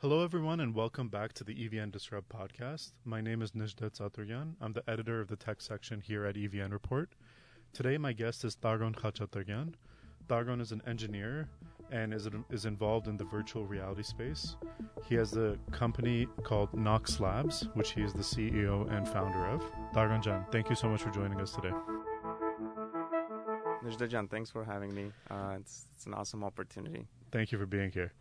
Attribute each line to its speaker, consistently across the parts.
Speaker 1: Hello, everyone, and welcome back to the EVN Disrupt podcast. My name is Nishdet Zaturyan. I'm the editor of the tech section here at EVN Report. Today, my guest is Dagon Khachataryan. Dagon is an engineer and is, is involved in the virtual reality space. He has a company called Knox Labs, which he is the CEO and founder of. Dagon Jan, thank you so much for joining us today.
Speaker 2: Nishdajan, thanks for having me. Uh, it's, it's an awesome opportunity.
Speaker 1: Thank you for being here.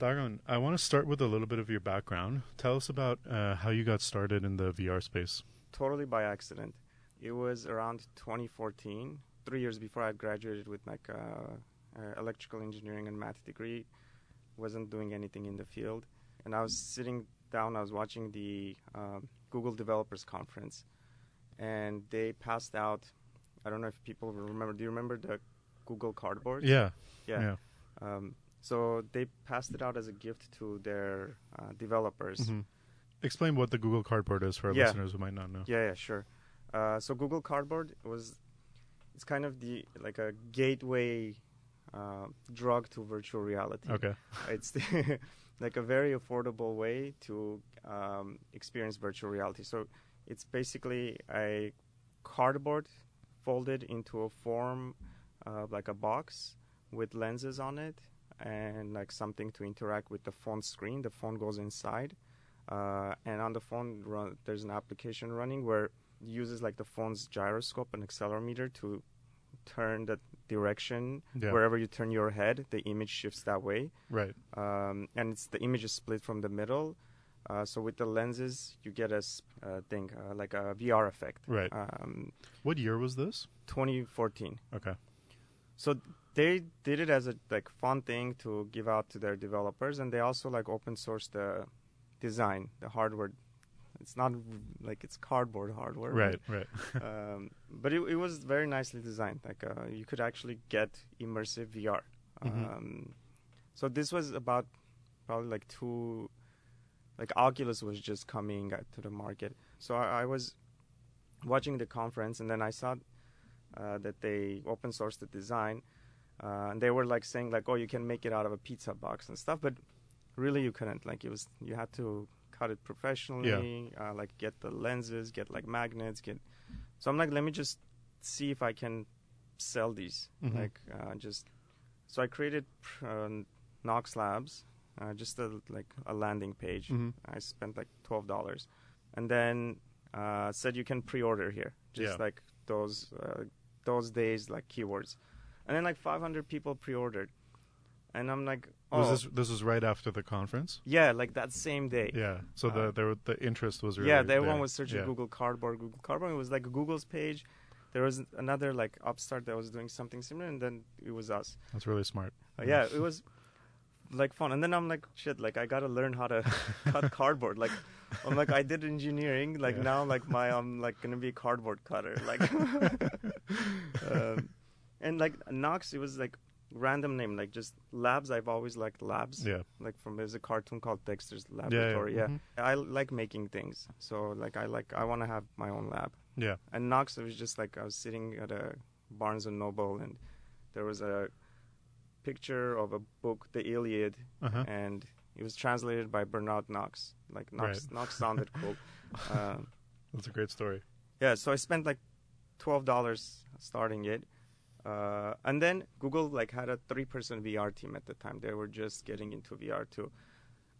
Speaker 1: Dagon, I want to start with a little bit of your background. Tell us about uh, how you got started in the VR space.
Speaker 2: Totally by accident. It was around 2014, three years before I graduated with like uh, uh, electrical engineering and math degree. Wasn't doing anything in the field, and I was sitting down. I was watching the um, Google Developers Conference, and they passed out. I don't know if people remember. Do you remember the Google Cardboard?
Speaker 1: Yeah.
Speaker 2: Yeah. yeah. Um, so they passed it out as a gift to their uh, developers. Mm-hmm.
Speaker 1: Explain what the Google Cardboard is for our yeah. listeners who might not know.
Speaker 2: Yeah, yeah, sure. Uh, so Google Cardboard was it's kind of the like a gateway uh, drug to virtual reality.
Speaker 1: Okay.
Speaker 2: It's the, like a very affordable way to um, experience virtual reality. So it's basically a cardboard folded into a form uh, like a box with lenses on it and like something to interact with the phone screen. The phone goes inside, uh, and on the phone run, there's an application running where it uses like the phone's gyroscope and accelerometer to turn the direction yeah. wherever you turn your head. The image shifts that way.
Speaker 1: Right.
Speaker 2: Um, and it's the image is split from the middle. Uh, so with the lenses, you get a uh, thing uh, like a VR effect.
Speaker 1: Right. Um, what year was this?
Speaker 2: 2014.
Speaker 1: Okay.
Speaker 2: So they did it as a like fun thing to give out to their developers, and they also like open source the design, the hardware. It's not like it's cardboard hardware,
Speaker 1: right? Right.
Speaker 2: um, but it, it was very nicely designed. Like uh, you could actually get immersive VR. Mm-hmm. Um, so this was about probably like two, like Oculus was just coming to the market. So I, I was watching the conference, and then I saw uh, that they open sourced the design uh, and they were like saying like, oh, you can make it out of a pizza box and stuff, but really you couldn't. Like it was, you had to cut it professionally, yeah. uh, like get the lenses, get like magnets, get. So I'm like, let me just see if I can sell these. Mm-hmm. Like uh, just, so I created uh, Knox Labs, uh, just a, like a landing page. Mm-hmm. I spent like twelve dollars, and then uh, said you can pre-order here, just yeah. like those those days like keywords. And then like 500 people pre-ordered. And i'm like oh.
Speaker 1: was this this was right after the conference?
Speaker 2: Yeah like that same day.
Speaker 1: Yeah so uh, the there, the interest was really
Speaker 2: yeah everyone was searching yeah. google cardboard. Google cardboard it was like google's page. There was another like upstart that was doing something similar and then it was us.
Speaker 1: That's really smart.
Speaker 2: Uh, yeah it was like fun. And then i'm like shit like i gotta learn how to cut cardboard. Like i'm like i did engineering. Like yeah. now like my i'm like gonna be a cardboard cutter. Like um, and like Knox, it was like random name, like just labs. I've always liked labs.
Speaker 1: Yeah.
Speaker 2: Like from there's a cartoon called Dexter's Laboratory. Yeah. yeah. yeah. Mm-hmm. I like making things, so like I like I want to have my own lab.
Speaker 1: Yeah.
Speaker 2: And Knox, it was just like I was sitting at a Barnes and Noble, and there was a picture of a book, The Iliad, uh-huh. and it was translated by Bernard Knox. Like Knox, right. Knox sounded cool.
Speaker 1: Um, That's a great story.
Speaker 2: Yeah. So I spent like twelve dollars starting it uh, and then Google like had a three-person VR team at the time. They were just getting into VR too,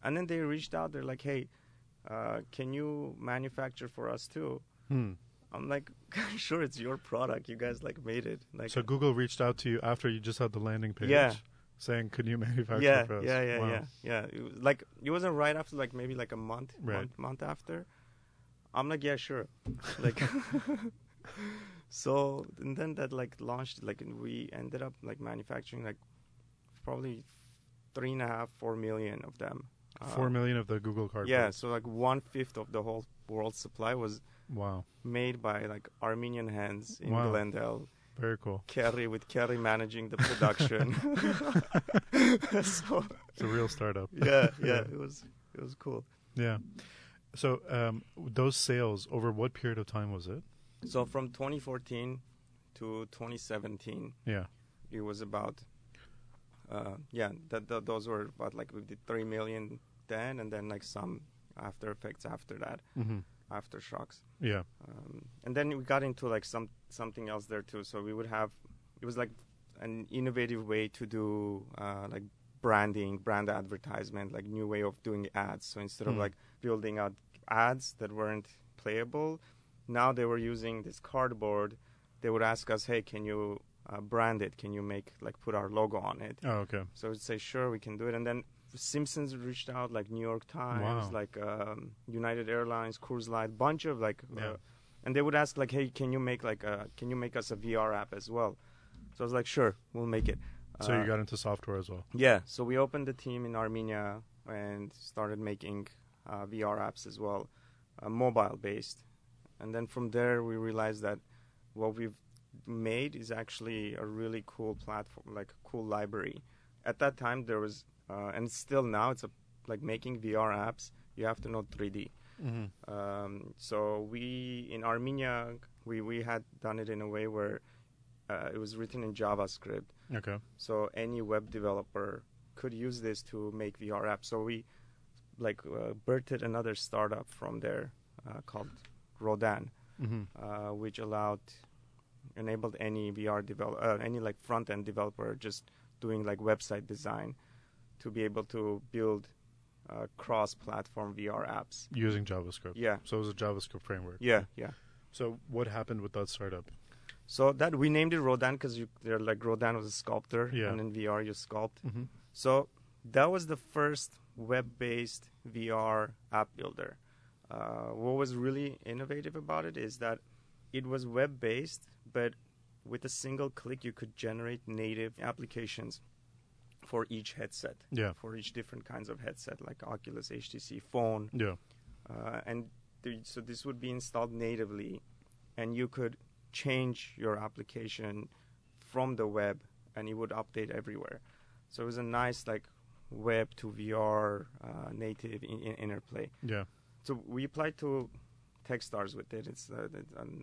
Speaker 2: and then they reached out. They're like, "Hey, uh, can you manufacture for us too?" Hmm. I'm like, "Sure, it's your product. You guys like made it." Like,
Speaker 1: so Google reached out to you after you just had the landing page.
Speaker 2: Yeah.
Speaker 1: Saying, "Could you manufacture
Speaker 2: yeah,
Speaker 1: for us?"
Speaker 2: Yeah, yeah, wow. yeah, yeah. It was like it wasn't right after, like maybe like a month, right. month, month after. I'm like, yeah, sure. like, so and then that like launched like we ended up like manufacturing like probably three and a half four million of them.
Speaker 1: Four uh, million of the google card
Speaker 2: yeah so like one fifth of the whole world supply was
Speaker 1: wow.
Speaker 2: made by like armenian hands in wow. glendale.
Speaker 1: Very cool.
Speaker 2: Kerry with kerry managing the production.
Speaker 1: So it's a real startup.
Speaker 2: Yeah yeah. it was it was cool.
Speaker 1: Yeah. So um, those sales over what period of time was it
Speaker 2: so from 2014 to 2017,
Speaker 1: yeah,
Speaker 2: it was about, uh, yeah, that, that those were about like we did three million then, and then like some After Effects after that,
Speaker 1: hmm
Speaker 2: Aftershocks.
Speaker 1: Yeah.
Speaker 2: Um, and then we got into like some something else there too. So we would have it was like an innovative way to do uh, like branding, brand advertisement, like new way of doing ads. So instead of
Speaker 1: Hmm.
Speaker 2: like building out ads that weren't playable, now they were using this cardboard. They would ask us, "Hey, can you uh, brand it? Can you make like put our logo on it?"
Speaker 1: Oh, okay.
Speaker 2: So we'd say, "Sure, we can do it." And then Simpsons reached out, like New York Times,
Speaker 1: Wow.
Speaker 2: like um, United Airlines, Coors Light, bunch of like, uh, and they would ask like, "Hey, can you make like a, can you make us a VR app as well?" So I was like, "Sure, we'll make it."
Speaker 1: So
Speaker 2: Uh,
Speaker 1: you got into software as well.
Speaker 2: yeah, so we opened the team in Armenia and started making uh, VR apps as well, uh, mobile based. And then from there, we realized that what we've made is actually a really cool platform, like a cool library. At that time, there was, uh, and still now, it's a like making VR apps. You have to know 3D.
Speaker 1: Mm-hmm.
Speaker 2: Um, so we in Armenia, we we had done it in a way where uh, it was written in JavaScript.
Speaker 1: Okay.
Speaker 2: So any web developer could use this to make VR apps. So we like uh, birthed another startup from there uh, called Rodin,
Speaker 1: Mm-hmm.
Speaker 2: uh, which allowed enabled any VR develop uh, any like front end developer just doing like website design to be able to build uh, cross platform VR apps.
Speaker 1: Using JavaScript.
Speaker 2: Yeah,
Speaker 1: So it was a JavaScript framework.
Speaker 2: yeah, yeah.
Speaker 1: So what happened with that startup?
Speaker 2: So that we named it Rodin because they're like Rodin was a sculptor,
Speaker 1: Yeah.
Speaker 2: and in VR you sculpt.
Speaker 1: Mm-hmm.
Speaker 2: So that was the first web-based VR app builder. Uh, what was really innovative about it is that it was web-based, but with a single click you could generate native applications for each headset,
Speaker 1: Yeah.
Speaker 2: for each different kinds of headset, like Oculus, HTC, phone,
Speaker 1: Yeah.
Speaker 2: uh, and th- so this would be installed natively, and you could change your application from the web, and it would update everywhere. So it was a nice like web to VR uh, native in- in- interplay.
Speaker 1: Yeah.
Speaker 2: So we applied to TechStars with it. It's uh,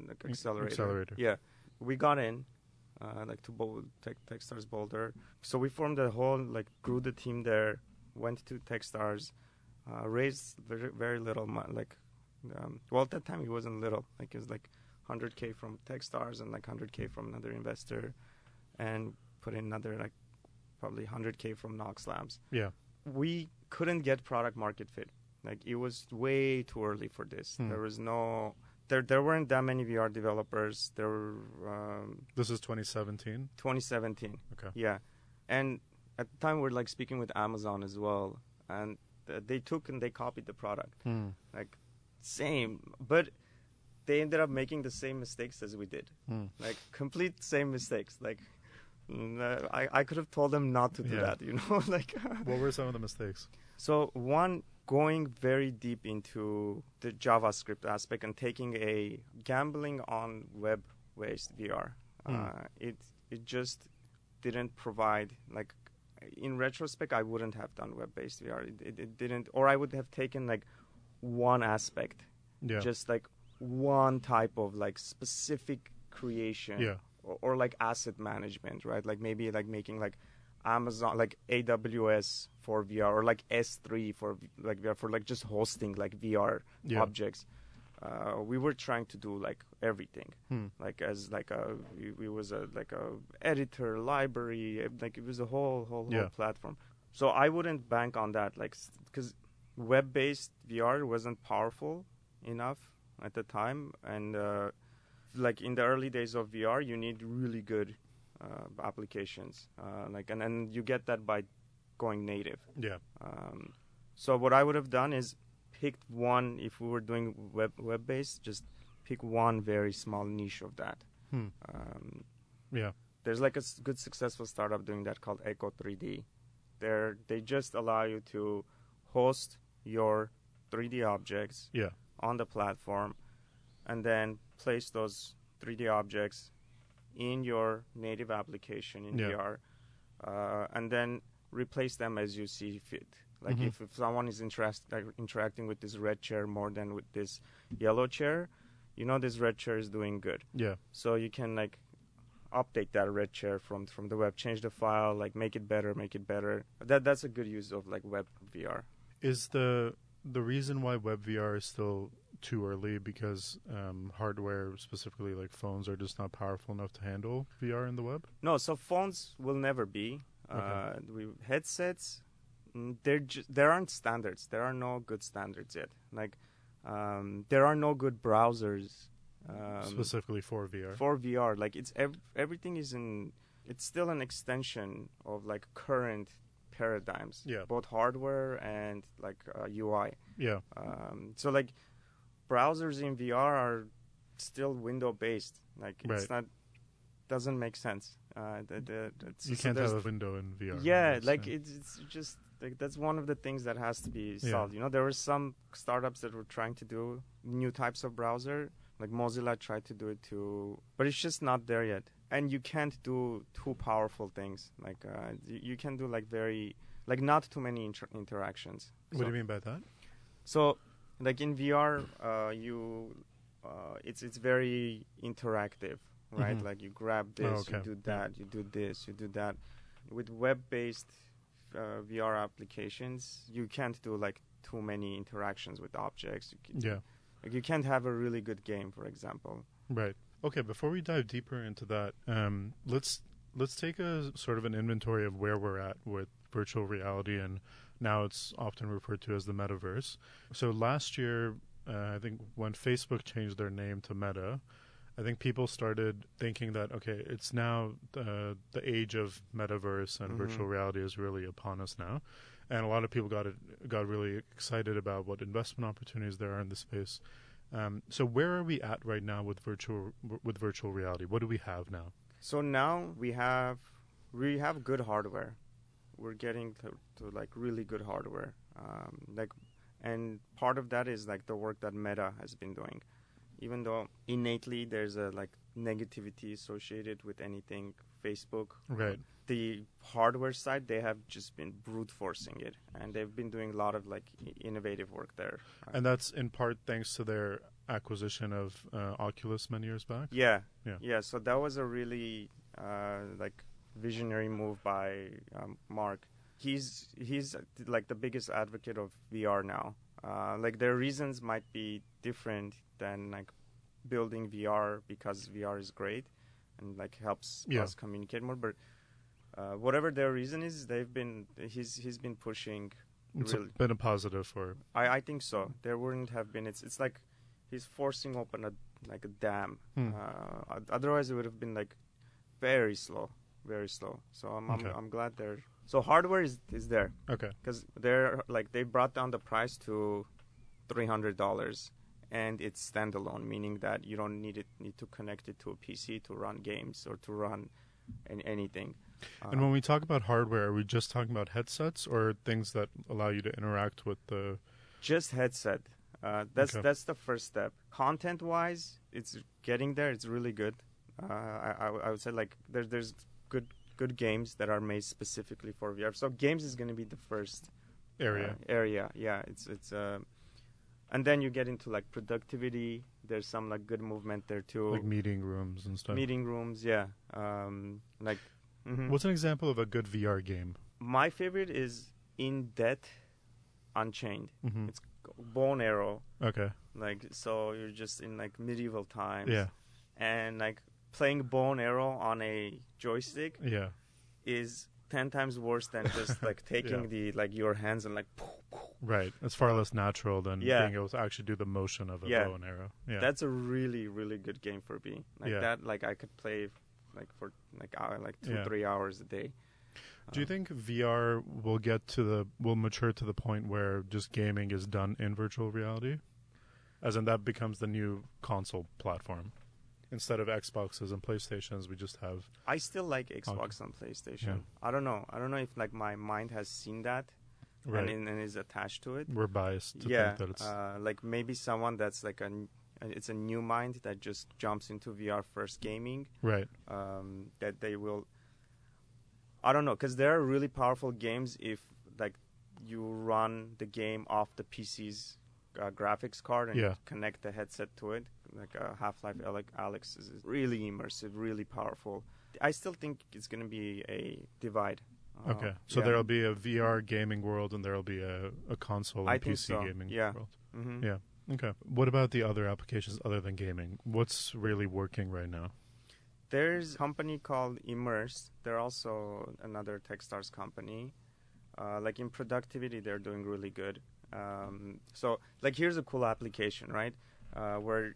Speaker 2: like accelerator.
Speaker 1: accelerator.
Speaker 2: Yeah, we got in. Uh, like to Bol- Tech, TechStars Boulder, so we formed a whole like grew the team there. Went to TechStars, uh, raised very, very little money. Like, um, well at that time it wasn't little. Like it was like 100k from TechStars and like 100k from another investor, and put in another like probably 100k from Knox Labs
Speaker 1: Yeah.
Speaker 2: we couldn't get product market fit. Like it was way too early for this.
Speaker 1: Hmm.
Speaker 2: There was no there there weren't that many VR developers. There were um,
Speaker 1: This is 2017.
Speaker 2: 2017.
Speaker 1: Okay.
Speaker 2: Yeah, and at the time we are like speaking with Amazon as well, and uh, they took and they copied the product
Speaker 1: Hmm.
Speaker 2: like same, but they ended up making the same mistakes as we did.
Speaker 1: Hmm.
Speaker 2: Like complete same mistakes. Like I I could have told them not to do
Speaker 1: Yeah.
Speaker 2: that. You know, like.
Speaker 1: What were some of the mistakes?
Speaker 2: So one going very deep into the JavaScript aspect and taking a gambling on web-based VR.
Speaker 1: Hmm.
Speaker 2: Uh, it it just didn't provide like in retrospect I wouldn't have done web-based VR. It, it, it didn't, or I would have taken like one aspect,
Speaker 1: Yeah.
Speaker 2: just like one type of like specific creation
Speaker 1: yeah.
Speaker 2: or, or like asset management, right? Like maybe like making like Amazon, like AWS for VR, or like S3 for like VR for like just hosting like VR
Speaker 1: Yeah.
Speaker 2: objects. Uh, we were trying to do like everything,
Speaker 1: Hmm.
Speaker 2: like as like a it, it was a like a editor library, like it was a whole whole
Speaker 1: Yeah.
Speaker 2: whole platform. So I wouldn't bank on that, like because web-based VR wasn't powerful enough at the time, and uh, like in the early days of VR, you need really good applications, uh, like and and you get that by going native.
Speaker 1: Yeah.
Speaker 2: Um, so what I would have done is picked one if we were doing web web based, just pick one very small niche of that.
Speaker 1: Hmm.
Speaker 2: Um,
Speaker 1: Yeah.
Speaker 2: there's like a good successful startup doing that called Echo 3D. They're they just allow you to host your 3D objects
Speaker 1: Yeah.
Speaker 2: on the platform and then place those 3D objects in your native application in
Speaker 1: Yeah.
Speaker 2: VR uh, and then replace them as you see fit. Like
Speaker 1: Mhm.
Speaker 2: if, if someone is interest, like, interacting with this red chair more than with this yellow chair, you know this red chair is doing good.
Speaker 1: Yeah.
Speaker 2: So you can like update that red chair from from the web, change the file, like make it better, make it better. That that's a good use of like web VR.
Speaker 1: Is the the reason why web VR is still too early because um, hardware, specifically like phones, are just not powerful enough to handle VR in the web?
Speaker 2: No, so phones will never be.
Speaker 1: Okay.
Speaker 2: Uh, we, headsets, mm, there ju- there aren't standards. There are no good standards yet. Like, um, there are no good browsers um,
Speaker 1: specifically for VR.
Speaker 2: for VR. Like, it's ev- everything is in. It's still an extension of like current paradigms.
Speaker 1: Yeah.
Speaker 2: Both hardware and like uh, UI.
Speaker 1: yeah.
Speaker 2: Um, so like browsers in VR are still window based. Like it's not doesn't make sense. Uh, the, the, it's-
Speaker 1: You
Speaker 2: so
Speaker 1: can't have a window in VR.
Speaker 2: yeah, like
Speaker 1: uh,
Speaker 2: it's, it's just like that's one of the things that has to be
Speaker 1: Yeah.
Speaker 2: solved. You know, there were some startups that were trying to do new types of browser. Like Mozilla tried to do it too, but it's just not there yet. And you can't do too powerful things. Like uh, you, you can do like very like not too many inter- interactions.
Speaker 1: what
Speaker 2: So-
Speaker 1: do you mean by that?
Speaker 2: so, like in VR, uh, you uh, it's it's very interactive, right?
Speaker 1: Mhm.
Speaker 2: Like you grab
Speaker 1: Oh,
Speaker 2: this,
Speaker 1: okay.
Speaker 2: you do that, you do this, you do that. With web-based uh, VR applications, you can't do like too many interactions with objects. You can,
Speaker 1: Yeah.
Speaker 2: like you can't have a really good game, for example.
Speaker 1: Right. Okay. Before we dive deeper into that, um, let's let's take a sort of an inventory of where we're at with virtual reality, and now it's often referred to as the metaverse. So last year, uh, I think when Facebook changed their name to Meta, I think people started thinking that okay, it's now uh, the age of metaverse and
Speaker 2: Mhm.
Speaker 1: virtual reality is really upon us now, and a lot of people got it got really excited about what investment opportunities there are in the space. Um, so where are we at right now with virtual with virtual reality? What do we have now?
Speaker 2: So now we have we have good hardware. We're getting to, to like really good hardware. Um, like, and part of that is like the work that Meta has been doing. Even though innately there's a like negativity associated with anything Facebook,
Speaker 1: Right.
Speaker 2: the hardware side they have just been brute forcing it, and they've been doing a lot of like innovative work there.
Speaker 1: And that's in part thanks to their acquisition of uh, Oculus many years back.
Speaker 2: Yeah,
Speaker 1: Yeah.
Speaker 2: yeah. So that was a really uh, like visionary move by um, Mark. He's he's like the biggest advocate of VR now. Uh, like their reasons might be different than like building VR because VR is great and like helps
Speaker 1: Yeah.
Speaker 2: us communicate more. But uh, whatever their reason is, they've been he's he's been pushing.
Speaker 1: It's
Speaker 2: Really?
Speaker 1: been a positive for
Speaker 2: I, I think so. There wouldn't have been. It's it's like he's forcing open a like a dam.
Speaker 1: Hmm.
Speaker 2: Uh, otherwise, it would have been like very slow, very slow. So I'm
Speaker 1: Okay.
Speaker 2: I'm, I'm glad they're so hardware is is there
Speaker 1: okay.
Speaker 2: because they're like they brought down the price to three hundred dollars, and it's standalone, meaning that you don't need it need to connect it to a PC to run games or to run an, anything.
Speaker 1: And
Speaker 2: Uh,
Speaker 1: when we talk about hardware, are we just talking about headsets or things that allow you to interact with the?
Speaker 2: just headset. Uh, that's
Speaker 1: Okay.
Speaker 2: that's the first step. Content wise, it's getting there. It's really good. Uh, I, I I would say like there's there's good good games that are made specifically for VR. So games is going to be the first
Speaker 1: Area.
Speaker 2: uh, area. Yeah, it's it's uh, and then you get into like productivity. There's some like good movement there too.
Speaker 1: like meeting rooms and stuff.
Speaker 2: Meeting rooms, yeah. Um, like mhm.
Speaker 1: What's an example of a good VR game?
Speaker 2: my favorite is In Death Unchained.
Speaker 1: hmm
Speaker 2: It's Bone Arrow.
Speaker 1: Okay.
Speaker 2: like so you're just in like medieval times
Speaker 1: Yeah.
Speaker 2: and like playing bone arrow on a joystick
Speaker 1: Yeah.
Speaker 2: is 10 times worse than just like taking
Speaker 1: Yeah.
Speaker 2: the like your hands and like
Speaker 1: Right. It's far less natural than
Speaker 2: Yeah.
Speaker 1: being able to actually do the motion of a
Speaker 2: Yeah.
Speaker 1: bow and arrow. Yeah.
Speaker 2: that's a really really good game for me like
Speaker 1: Yeah.
Speaker 2: that like i could play like for like hour, like two three hours a day
Speaker 1: Do you
Speaker 2: Uh,
Speaker 1: think VR will get to the will mature to the point where just gaming is done in virtual reality, as in that becomes the new console platform, instead of Xboxes and PlayStations, we just have
Speaker 2: i still like xbox and playstation
Speaker 1: Yeah.
Speaker 2: i don't know i don't know if like my mind has seen that
Speaker 1: right.
Speaker 2: and, and is attached to it
Speaker 1: We're biased to
Speaker 2: yeah,
Speaker 1: think that it's
Speaker 2: uh, like maybe someone that's like a it's a new mind that just jumps into VR first gaming.
Speaker 1: right.
Speaker 2: Um, that they will. I don't know, because there are really powerful games if like you run the game off the PC's uh, graphics card and
Speaker 1: Yeah.
Speaker 2: connect the headset to it. Like uh, Half Life Alyx is really immersive, really powerful. I still think it's going to be a divide Uh,
Speaker 1: Okay, so
Speaker 2: yeah.
Speaker 1: there'll be a VR gaming world and there'll be a, a console and PC
Speaker 2: so,
Speaker 1: gaming
Speaker 2: yeah.
Speaker 1: world.
Speaker 2: Mhm.
Speaker 1: Yeah. Okay. What about the other applications other than gaming? What's really working right now?
Speaker 2: There's a company called Immerse. They're also another Techstars company. Uh, like in productivity, they're doing really good. Um, so, like, here's a cool application, right? Uh, where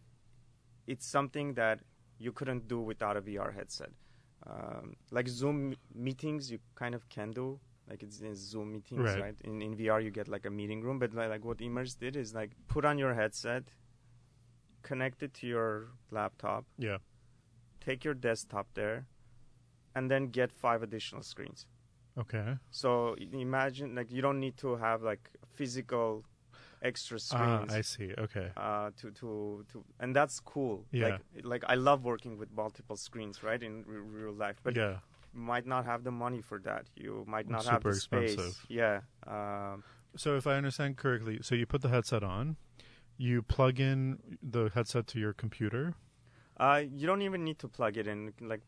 Speaker 2: it's something that you couldn't do without a VR headset. Um, like Zoom meetings, you kind of can do. Like it's in Zoom meetings,
Speaker 1: Right.
Speaker 2: right? In in VR, you get like a meeting room. But like, like what Immerse did is like put on your headset, connect it to your laptop,
Speaker 1: Yeah.
Speaker 2: take your desktop there, and then get five additional screens.
Speaker 1: Okay.
Speaker 2: So imagine like you don't need to have like physical extra
Speaker 1: Ah,
Speaker 2: screens.
Speaker 1: I see. Okay.
Speaker 2: uh, to to to, and that's cool.
Speaker 1: Yeah.
Speaker 2: Like like I love working with multiple screens, right, in re- real life. But
Speaker 1: yeah.
Speaker 2: you might not have the money for that. You might not
Speaker 1: It's
Speaker 2: have the space.
Speaker 1: expensive.
Speaker 2: Yeah. Um,
Speaker 1: So if I understand correctly, so you put the headset on, you plug in the headset to your computer.
Speaker 2: uh, you don't even need to plug it in, like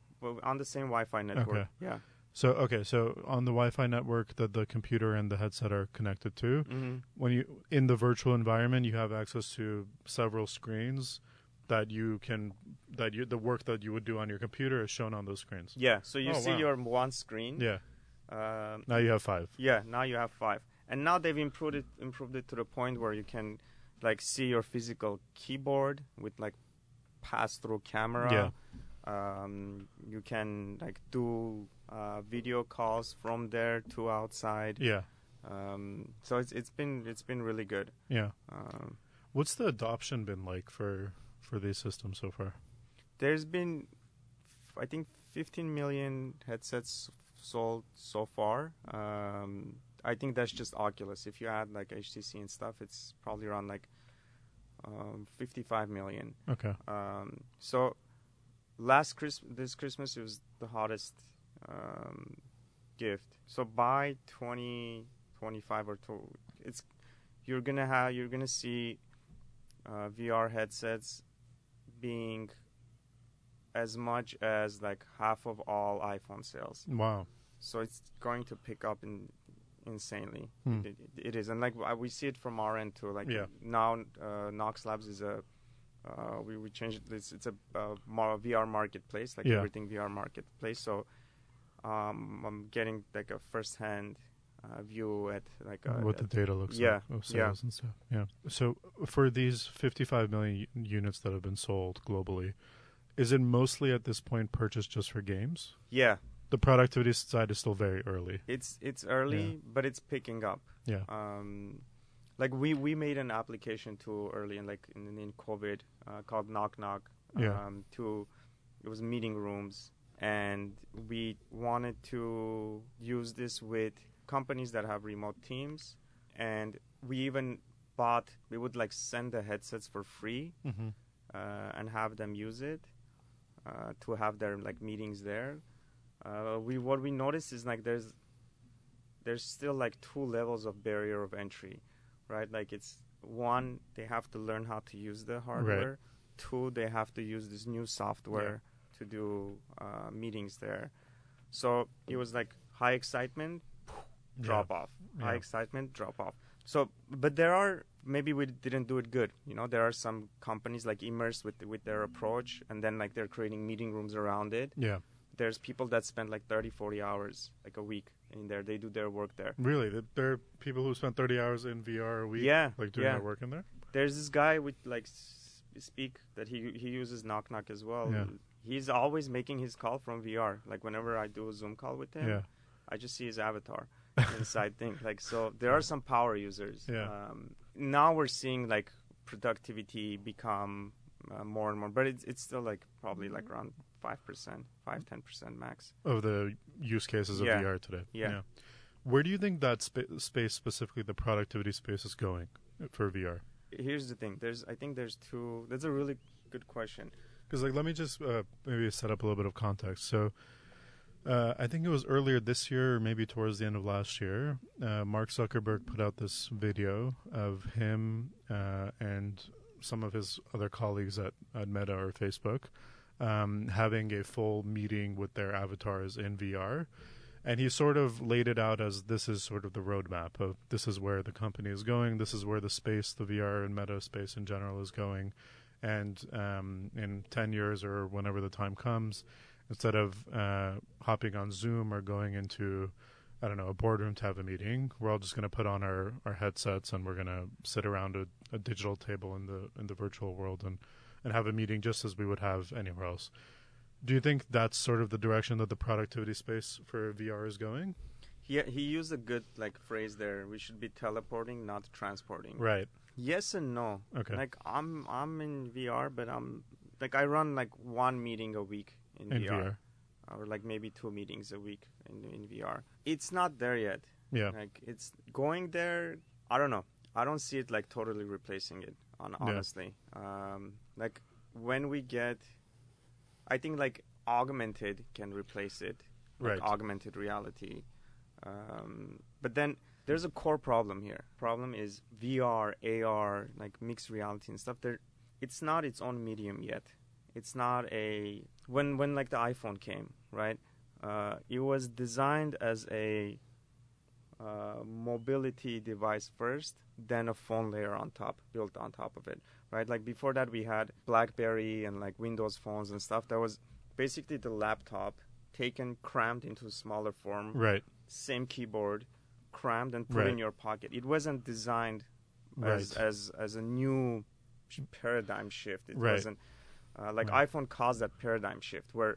Speaker 2: on the same Wi-Fi network.
Speaker 1: Okay.
Speaker 2: Yeah.
Speaker 1: So okay, so on the Wi-Fi network that the computer and the headset are connected to,
Speaker 2: hmm
Speaker 1: when you in the virtual environment, you have access to several screens that you can that you the work that you would do on your computer is shown on those screens.
Speaker 2: Yeah. So you
Speaker 1: Oh,
Speaker 2: see
Speaker 1: wow.
Speaker 2: your one screen.
Speaker 1: Yeah.
Speaker 2: Um,
Speaker 1: Now you have five.
Speaker 2: Yeah, now you have five, and now they've improved it improved it to the point where you can like see your physical keyboard with like pass through camera.
Speaker 1: Yeah.
Speaker 2: Um, you can like do uh, video calls from there to outside.
Speaker 1: Yeah.
Speaker 2: Um, so it's it's been it's been really good.
Speaker 1: Yeah.
Speaker 2: Um,
Speaker 1: What's the adoption been like for for these systems so far?
Speaker 2: there's been, I think, 15 million headsets sold so far. Um, I think that's just Oculus. If you add like HTC and stuff, it's probably around like um, 55 million.
Speaker 1: Okay.
Speaker 2: Um, so last Christmas, this Christmas, it was the hottest um, gift. So by 2025 or two, it's you're gonna have you're gonna see uh, VR headsets being as much as like half of all iPhone sales.
Speaker 1: Wow.
Speaker 2: So it's going to pick up in insanely.
Speaker 1: Hmm.
Speaker 2: It, it is, and like we see it from our end too. Like
Speaker 1: Yeah.
Speaker 2: now, uh, Knox Labs is a uh, we we changed it. It's, it's a uh, VR marketplace, like
Speaker 1: Yeah.
Speaker 2: everything VR marketplace. So um, I'm getting like a first hand uh, view at like uh,
Speaker 1: what the data looks
Speaker 2: yeah,
Speaker 1: like of
Speaker 2: yeah.
Speaker 1: sales and stuff. Yeah. So for these 55 million units that have been sold globally, is it mostly at this point purchased just for games?
Speaker 2: yeah.
Speaker 1: The productivity side is still very early.
Speaker 2: It's it's early, but it's picking up.
Speaker 1: Yeah.
Speaker 2: um, like we we made an application too early in like in, in COVID uh, called Knock Knock.
Speaker 1: Yeah.
Speaker 2: Um, to it was meeting rooms, and we wanted to use this with companies that have remote teams, and we even bought. We would like send the headsets for free
Speaker 1: Mm-hmm.
Speaker 2: uh, and have them use it uh, to have their like meetings there. Uh, we what we noticed is like there's there's still like two levels of barrier of entry, right? Like it's one they have to learn how to use the hardware. Two they have to use this new software to do uh, meetings there. So it was like high excitement, drop off. High
Speaker 1: Yeah.
Speaker 2: excitement, drop off. So, but there are maybe we didn't do it good. You know, there are some companies like Immerse with with their approach, and then like they're creating meeting rooms around it.
Speaker 1: Yeah.
Speaker 2: There's people that spend like 30, 40 hours like a week in there. They do their work there.
Speaker 1: Really? There are people who spend 30 hours in VR a week?
Speaker 2: Yeah,
Speaker 1: Like doing
Speaker 2: yeah.
Speaker 1: their work in there?
Speaker 2: There's this guy with like speak that he he uses knock knock as well.
Speaker 1: Yeah.
Speaker 2: He's always making his call from VR. Like whenever I do a Zoom call with him,
Speaker 1: Yeah.
Speaker 2: I just see his avatar inside thing. Like so, there are some power users.
Speaker 1: Yeah.
Speaker 2: Um, now we're seeing like productivity become uh, more and more, but it's it's still like probably like around five percent, five ten percent max.
Speaker 1: Of the use cases of
Speaker 2: Yeah.
Speaker 1: VR today.
Speaker 2: Yeah. yeah.
Speaker 1: Where do you think that spa- space, specifically the productivity space, is going for VR?
Speaker 2: Here's the thing. There's I think there's two. That's a really good question.
Speaker 1: Because like, let me just uh, maybe set up a little bit of context. So, uh, I think it was earlier this year, or maybe towards the end of last year. Uh, Mark Zuckerberg put out this video of him uh, and some of his other colleagues at, at Meta or Facebook um, having a full meeting with their avatars in VR, and he sort of laid it out as this is sort of the roadmap of this is where the company is going, this is where the space, the VR and meta space in general is going, and um, in ten years or whenever the time comes, instead of uh, hopping on Zoom or going into I don't know a boardroom to have a meeting, we're all just going to put on our, our headsets and we're going to sit around a, a digital table in the in the virtual world and and have a meeting just as we would have anywhere else. Do you think that's sort of the direction that the productivity space for VR is going?
Speaker 2: He he used a good like phrase there. We should be teleporting, not transporting.
Speaker 1: Right.
Speaker 2: Yes and no.
Speaker 1: Okay.
Speaker 2: Like I'm I'm in VR, but I'm like I run like one meeting a week in,
Speaker 1: in
Speaker 2: VR,
Speaker 1: VR.
Speaker 2: or like maybe two meetings a week in in VR. It's not there yet.
Speaker 1: Yeah.
Speaker 2: Like it's going there. I don't know. I don't see it like totally replacing it. On
Speaker 1: Yeah.
Speaker 2: honestly, um, like when we get, I think like augmented can replace it. Like
Speaker 1: Right.
Speaker 2: augmented reality. Um, but then there's a core problem here. Problem is VR, AR, like mixed reality and stuff. There, it's not its own medium yet. It's not a when when like the iPhone came, right? Uh, it was designed as a uh, mobility device first, then a phone layer on top, built on top of it, right? Like before that, we had BlackBerry and like Windows phones and stuff. That was basically the laptop taken, crammed into a smaller form,
Speaker 1: Right.
Speaker 2: same keyboard, crammed and put in your pocket. It wasn't designed as
Speaker 1: Right.
Speaker 2: as as a new paradigm shift. It
Speaker 1: Right.
Speaker 2: wasn't uh, like
Speaker 1: Right.
Speaker 2: iPhone caused that paradigm shift where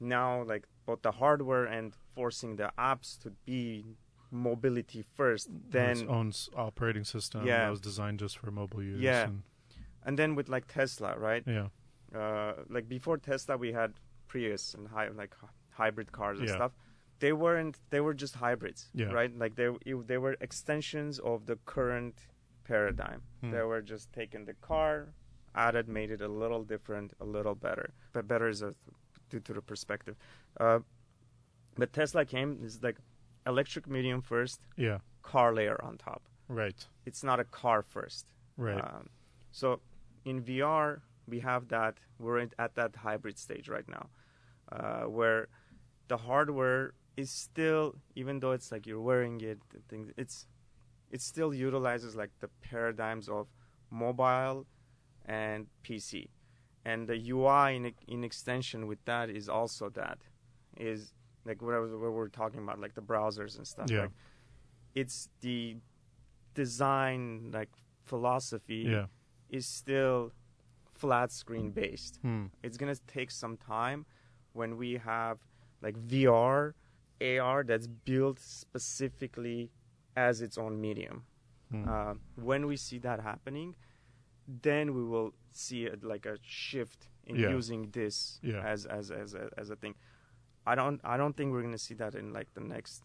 Speaker 2: now like both the hardware and forcing the apps to be mobility first, then
Speaker 1: its own operating system
Speaker 2: Yeah.
Speaker 1: that was designed just for mobile use.
Speaker 2: Yeah.
Speaker 1: and-
Speaker 2: and then with like Tesla, right?
Speaker 1: yeah.
Speaker 2: uh, like before Tesla, we had Prius and hy- like hybrid cars and
Speaker 1: Yeah.
Speaker 2: stuff. They weren't. They were just hybrids,
Speaker 1: Yeah.
Speaker 2: right? Like they they were extensions of the current paradigm.
Speaker 1: Hmm.
Speaker 2: They were just taking the car, added, made it a little different, a little better. But better is a, due to the perspective. Uh, but Tesla came is like electric medium first,
Speaker 1: Yeah.
Speaker 2: car layer on top.
Speaker 1: Right.
Speaker 2: It's not a car first.
Speaker 1: Right.
Speaker 2: Um, so in VR, we have that. We're at that hybrid stage right now, uh, where the hardware is still, even though it's like you're wearing it, the thing, it's it still utilizes like the paradigms of mobile and PC, and the UI in in extension with that is also that is like what, I was, what we're talking about, like the browsers and stuff.
Speaker 1: Yeah.
Speaker 2: Like, it's the design like philosophy
Speaker 1: yeah.
Speaker 2: is still flat screen based.
Speaker 1: Hmm.
Speaker 2: It's gonna take some time when we have like VR, AR that's built specifically as its own medium.
Speaker 1: Hmm.
Speaker 2: Uh, when we see that happening, then we will see a, like a shift in
Speaker 1: Yeah.
Speaker 2: using this
Speaker 1: Yeah.
Speaker 2: as as as a, as a thing. I don't I don't think we're gonna see that in like the next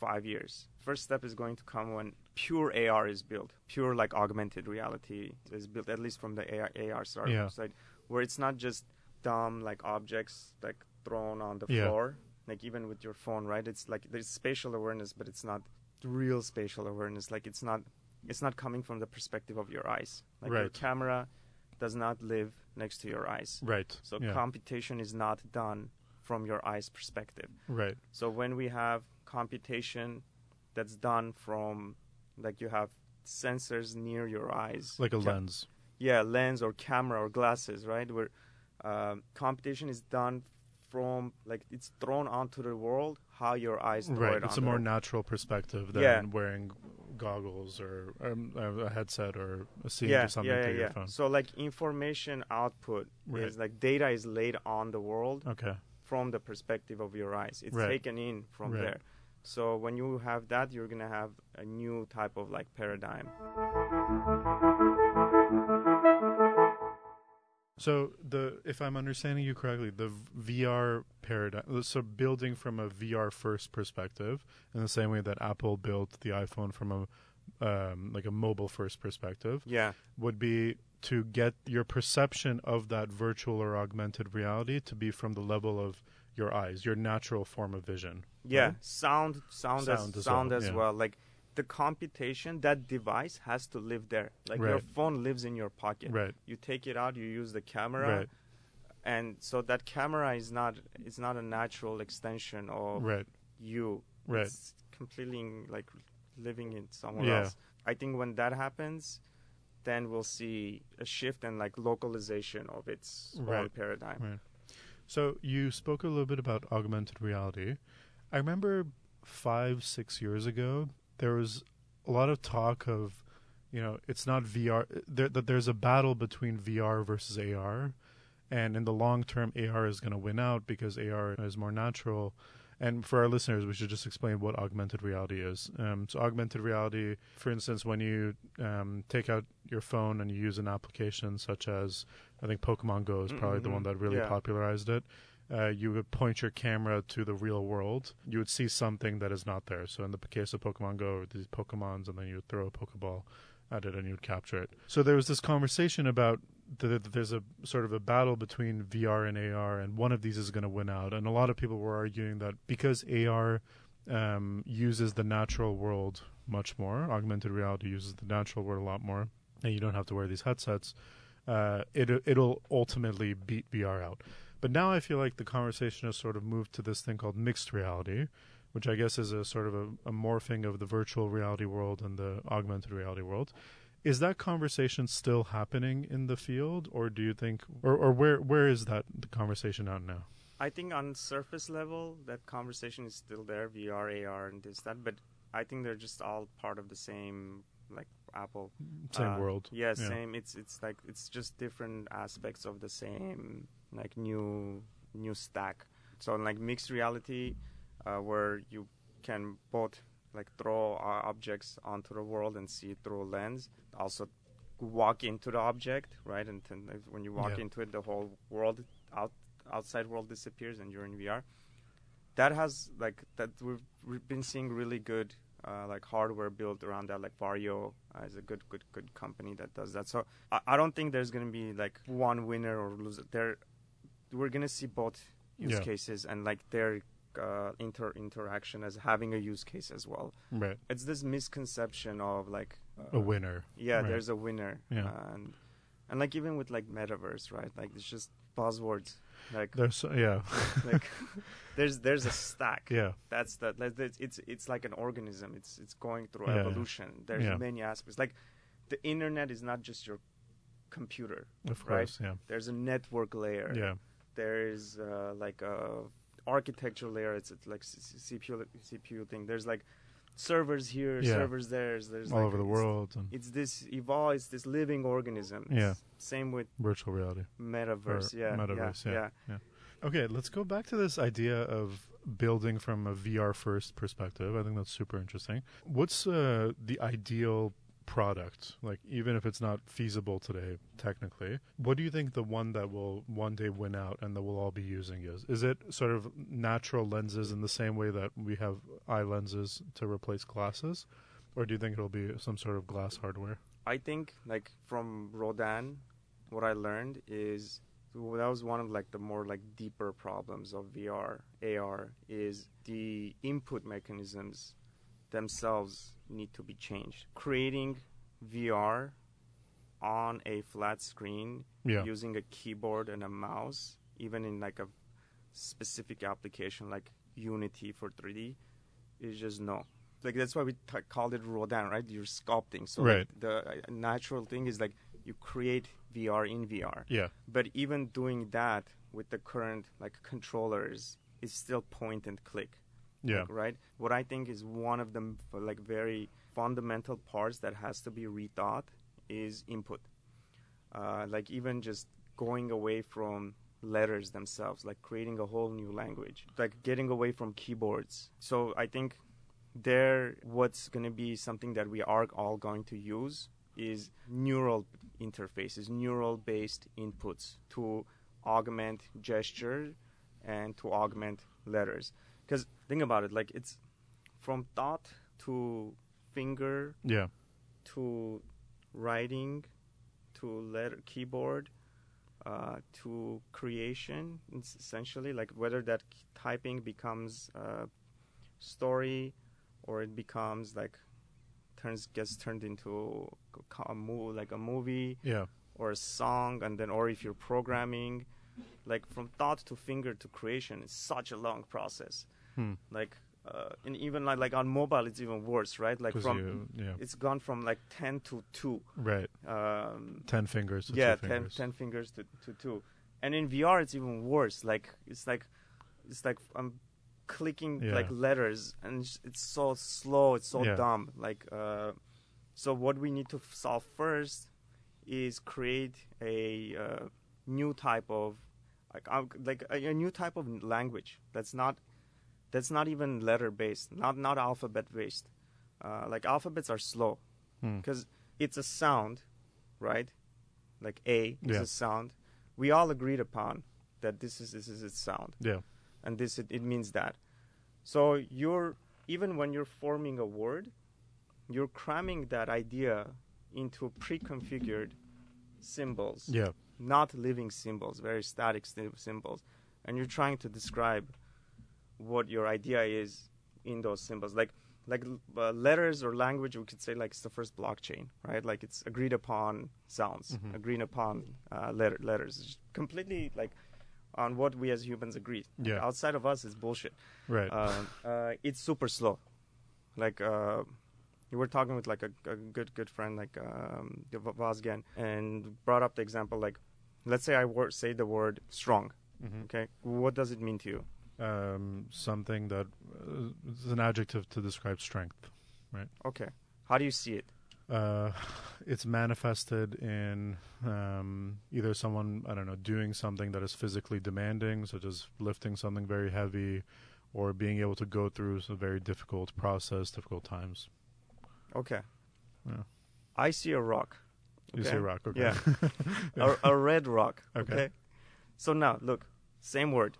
Speaker 2: five years. First step is going to come when pure AR is built, pure like augmented reality is built, at least from the AR, AR
Speaker 1: Yeah.
Speaker 2: side, where it's not just dumb like objects like thrown on the
Speaker 1: Yeah.
Speaker 2: floor, like even with your phone, right? It's like there's spatial awareness, but it's not real spatial awareness. Like it's not, it's not coming from the perspective of your eyes. Like your camera does not live next to your eyes.
Speaker 1: Right.
Speaker 2: So
Speaker 1: yeah.
Speaker 2: computation is not done from your eyes perspective.
Speaker 1: right.
Speaker 2: So when we have computation that's done from like you have sensors near your eyes,
Speaker 1: Like a lens.
Speaker 2: yeah, lens or camera or glasses, right? Where um, computation is done from like it's thrown onto the world how your eyes
Speaker 1: Right.
Speaker 2: it
Speaker 1: It's a more natural perspective than
Speaker 2: Yeah.
Speaker 1: wearing goggles or um, a headset or seeing
Speaker 2: yeah,
Speaker 1: something
Speaker 2: yeah, yeah,
Speaker 1: through your phone.
Speaker 2: So like information output
Speaker 1: Right.
Speaker 2: is like data is laid on the world
Speaker 1: Okay.
Speaker 2: from the perspective of your eyes. It's
Speaker 1: Right.
Speaker 2: taken in from
Speaker 1: Right.
Speaker 2: there. So when you have that, you're gonna have a new type of like paradigm.
Speaker 1: So the if I'm understanding you correctly, the VR paradigm, so building from a VR first perspective, in the same way that Apple built the iPhone from a um, like a mobile first perspective,
Speaker 2: Yeah,
Speaker 1: would be to get your perception of that virtual or augmented reality to be from the level of your eyes, your natural form of vision.
Speaker 2: yeah.
Speaker 1: right?
Speaker 2: Sound, sound,
Speaker 1: Sound
Speaker 2: as
Speaker 1: as
Speaker 2: sound
Speaker 1: well,
Speaker 2: as
Speaker 1: yeah.
Speaker 2: well. Like the computation, that device has to live there. Like your phone lives in your pocket.
Speaker 1: Right.
Speaker 2: You take it out, you use the camera,
Speaker 1: Right.
Speaker 2: and so that camera is not is not a natural extension of
Speaker 1: Right.
Speaker 2: you.
Speaker 1: Right.
Speaker 2: It's completely like living in somewhere
Speaker 1: Yeah.
Speaker 2: else. I think when that happens, then we'll see a shift and like localization of its whole
Speaker 1: Right.
Speaker 2: paradigm.
Speaker 1: Right. So you spoke a little bit about augmented reality. I remember five, six years ago, there was a lot of talk of, you know, it's not VR. There, that there's a battle between VR versus AR, and in the long term, AR is going to win out because AR is more natural. And for our listeners, we should just explain what augmented reality is. Um, so, augmented reality, for instance, when you um, take out your phone and you use an application such as, I think Pokemon Go is probably the
Speaker 2: Mhm.
Speaker 1: one that really
Speaker 2: Yeah.
Speaker 1: popularized it. Uh, you would point your camera to the real world. You would see something that is not there. So, in the case of Pokemon Go, these Pokemons, and then you would throw a Pokeball at it and you would capture it. So, there was this conversation about there's a sort of a battle between VR and AR, and one of these is going to win out. And a lot of people were arguing that because AR um, uses the natural world much more, augmented reality uses the natural world a lot more, and you don't have to wear these headsets. Uh, it it'll ultimately beat VR out. But now I feel like the conversation has sort of moved to this thing called mixed reality, which I guess is a sort of a, a morphing of the virtual reality world and the augmented reality world. Is that conversation still happening in the field, or do you think, or, or where where is that the conversation out now?
Speaker 2: I think on surface level, that conversation is still there, VR, AR, and this, that. But I think they're just all part of the same, like Apple.
Speaker 1: Same
Speaker 2: uh,
Speaker 1: world.
Speaker 2: Yeah,
Speaker 1: Yeah.
Speaker 2: same. It's it's like it's just different aspects of the same, like new new stack. So like mixed reality, uh, where you can both like throw uh, objects onto the world and see it through a lens. Also, walk into the object, right? And then when you walk
Speaker 1: Yeah.
Speaker 2: into it, the whole world out outside world disappears, and you're in VR. That has like that we've, we've been seeing really good uh, like hardware built around that. Like Varjo uh, is a good good good company that does that. So I, I don't think there's gonna be like one winner or loser. There, we're gonna see both use
Speaker 1: Yeah.
Speaker 2: cases and like their uh, inter interaction as having a use case as well.
Speaker 1: Right.
Speaker 2: It's this misconception of like
Speaker 1: A winner.
Speaker 2: yeah,
Speaker 1: Right.
Speaker 2: there's a winner.
Speaker 1: Yeah.
Speaker 2: And and like even with like metaverse, right? Like it's just buzzwords. Like
Speaker 1: There's yeah.
Speaker 2: like there's there's a stack.
Speaker 1: yeah.
Speaker 2: That's the like, that's- it's it's like an organism. It's it's going through
Speaker 1: Yeah.
Speaker 2: evolution. There's
Speaker 1: Yeah.
Speaker 2: many aspects. Like the internet is not just your computer.
Speaker 1: Of
Speaker 2: Right.
Speaker 1: course. Yeah.
Speaker 2: There's a network layer.
Speaker 1: Yeah.
Speaker 2: There's uh, like a architecture layer. It's, it's like CPU CPU thing. There's like servers here,
Speaker 1: Yeah.
Speaker 2: servers there. There's
Speaker 1: All
Speaker 2: like,
Speaker 1: over the world and
Speaker 2: it's this evolve it's this living organism
Speaker 1: Yeah.
Speaker 2: Same with
Speaker 1: virtual reality.
Speaker 2: metaverse yeah
Speaker 1: metaverse,
Speaker 2: yeah,
Speaker 1: yeah. Okay, let's go back to this idea of building from a VR first perspective. I think that's super interesting. What's uh, the ideal product? Like, even if it's not feasible today, technically, what do you think the one that will one day win out and that we'll all be using is? Is it sort of natural lenses in the same way that we have eye lenses to replace glasses? Or do you think it'll be some sort of glass hardware?
Speaker 2: i think like from rodin what i learned is well, that was one of like the more like deeper problems of vr ar is the input mechanisms themselves need to be changed creating vr on a flat screen
Speaker 1: Yeah.
Speaker 2: using a keyboard and a mouse, even in like a specific application like Unity for 3D, is just no. Like that's why we t- called it Rodin, right? You're sculpting. So like,
Speaker 1: Right.
Speaker 2: the uh, natural thing is like you create VR in VR.
Speaker 1: Yeah.
Speaker 2: But even doing that with the current like controllers is still point and click
Speaker 1: Yeah.
Speaker 2: like, right? What I think is one of the like very fundamental parts that has to be rethought is input. Uh, like even just going away from letters themselves, like creating a whole new language, like getting away from keyboards. So I think there, what's going to be something that we are all going to use is neural interfaces, neural based inputs to augment gesture and to augment letters. Because think about it, like it's from thought to finger
Speaker 1: Yeah.
Speaker 2: to writing to letter keyboard uh, to creation it's essentially like whether that typing becomes a story or it becomes like turns gets turned into a co- a mo- like a movie
Speaker 1: Yeah.
Speaker 2: or a song and then or if you're programming like from thought to finger to creation it's such a long process
Speaker 1: Hmm.
Speaker 2: like uh, and even like, like on mobile, it's even worse, right? like from
Speaker 1: you- yeah,
Speaker 2: it's gone from like ten to two.
Speaker 1: right.
Speaker 2: Um,
Speaker 1: Ten fingers. To
Speaker 2: yeah,
Speaker 1: two
Speaker 2: 10,
Speaker 1: fingers.
Speaker 2: 10 fingers to, to two. And in VR, it's even worse. Like it's like it's like I'm clicking
Speaker 1: Yeah.
Speaker 2: like letters, and it's, it's so slow. It's so
Speaker 1: Yeah.
Speaker 2: dumb. Like uh, so, what we need to solve first is create a uh, new type of like uh, like a, a new type of language that's not that's not even letter based, not not alphabet based. Uh, like alphabets are slow
Speaker 1: Hmm.
Speaker 2: because it's a sound, right? Like A is
Speaker 1: Yeah.
Speaker 2: a sound. We all agreed upon that this is this is its sound,
Speaker 1: Yeah.
Speaker 2: and this it, it means that. So you're even when you're forming a word, you're cramming that idea into pre-configured symbols,
Speaker 1: Yeah.
Speaker 2: not living symbols, very static symbols, and you're trying to describe what your idea is in those symbols. Like like uh, letters or language, we could say like it's the first blockchain, right? Like it's agreed upon sounds,
Speaker 1: Mhm.
Speaker 2: agreed upon uh, letter, letters, It's completely like on what we as humans agree. Like,
Speaker 1: Yeah.
Speaker 2: outside of us, it's bullshit.
Speaker 1: Right.
Speaker 2: Um, uh, it's super slow. Like uh, you were talking with like a, a good good friend like um, Vazgen and brought up the example like, let's say I wor- say the word strong.
Speaker 1: Mhm.
Speaker 2: Okay, what does it mean to you?
Speaker 1: Um, something that uh, is an adjective to describe strength. Right?
Speaker 2: Okay, how do you see it?
Speaker 1: Uh, it's manifested in um, either someone I don't know doing something that is physically demanding, such as lifting something very heavy, or being able to go through a very difficult process, difficult times.
Speaker 2: Okay,
Speaker 1: Yeah.
Speaker 2: I see a rock.
Speaker 1: You see a rock, okay?
Speaker 2: Yeah. a, a red rock.
Speaker 1: Okay.
Speaker 2: Okay. So now look, same word.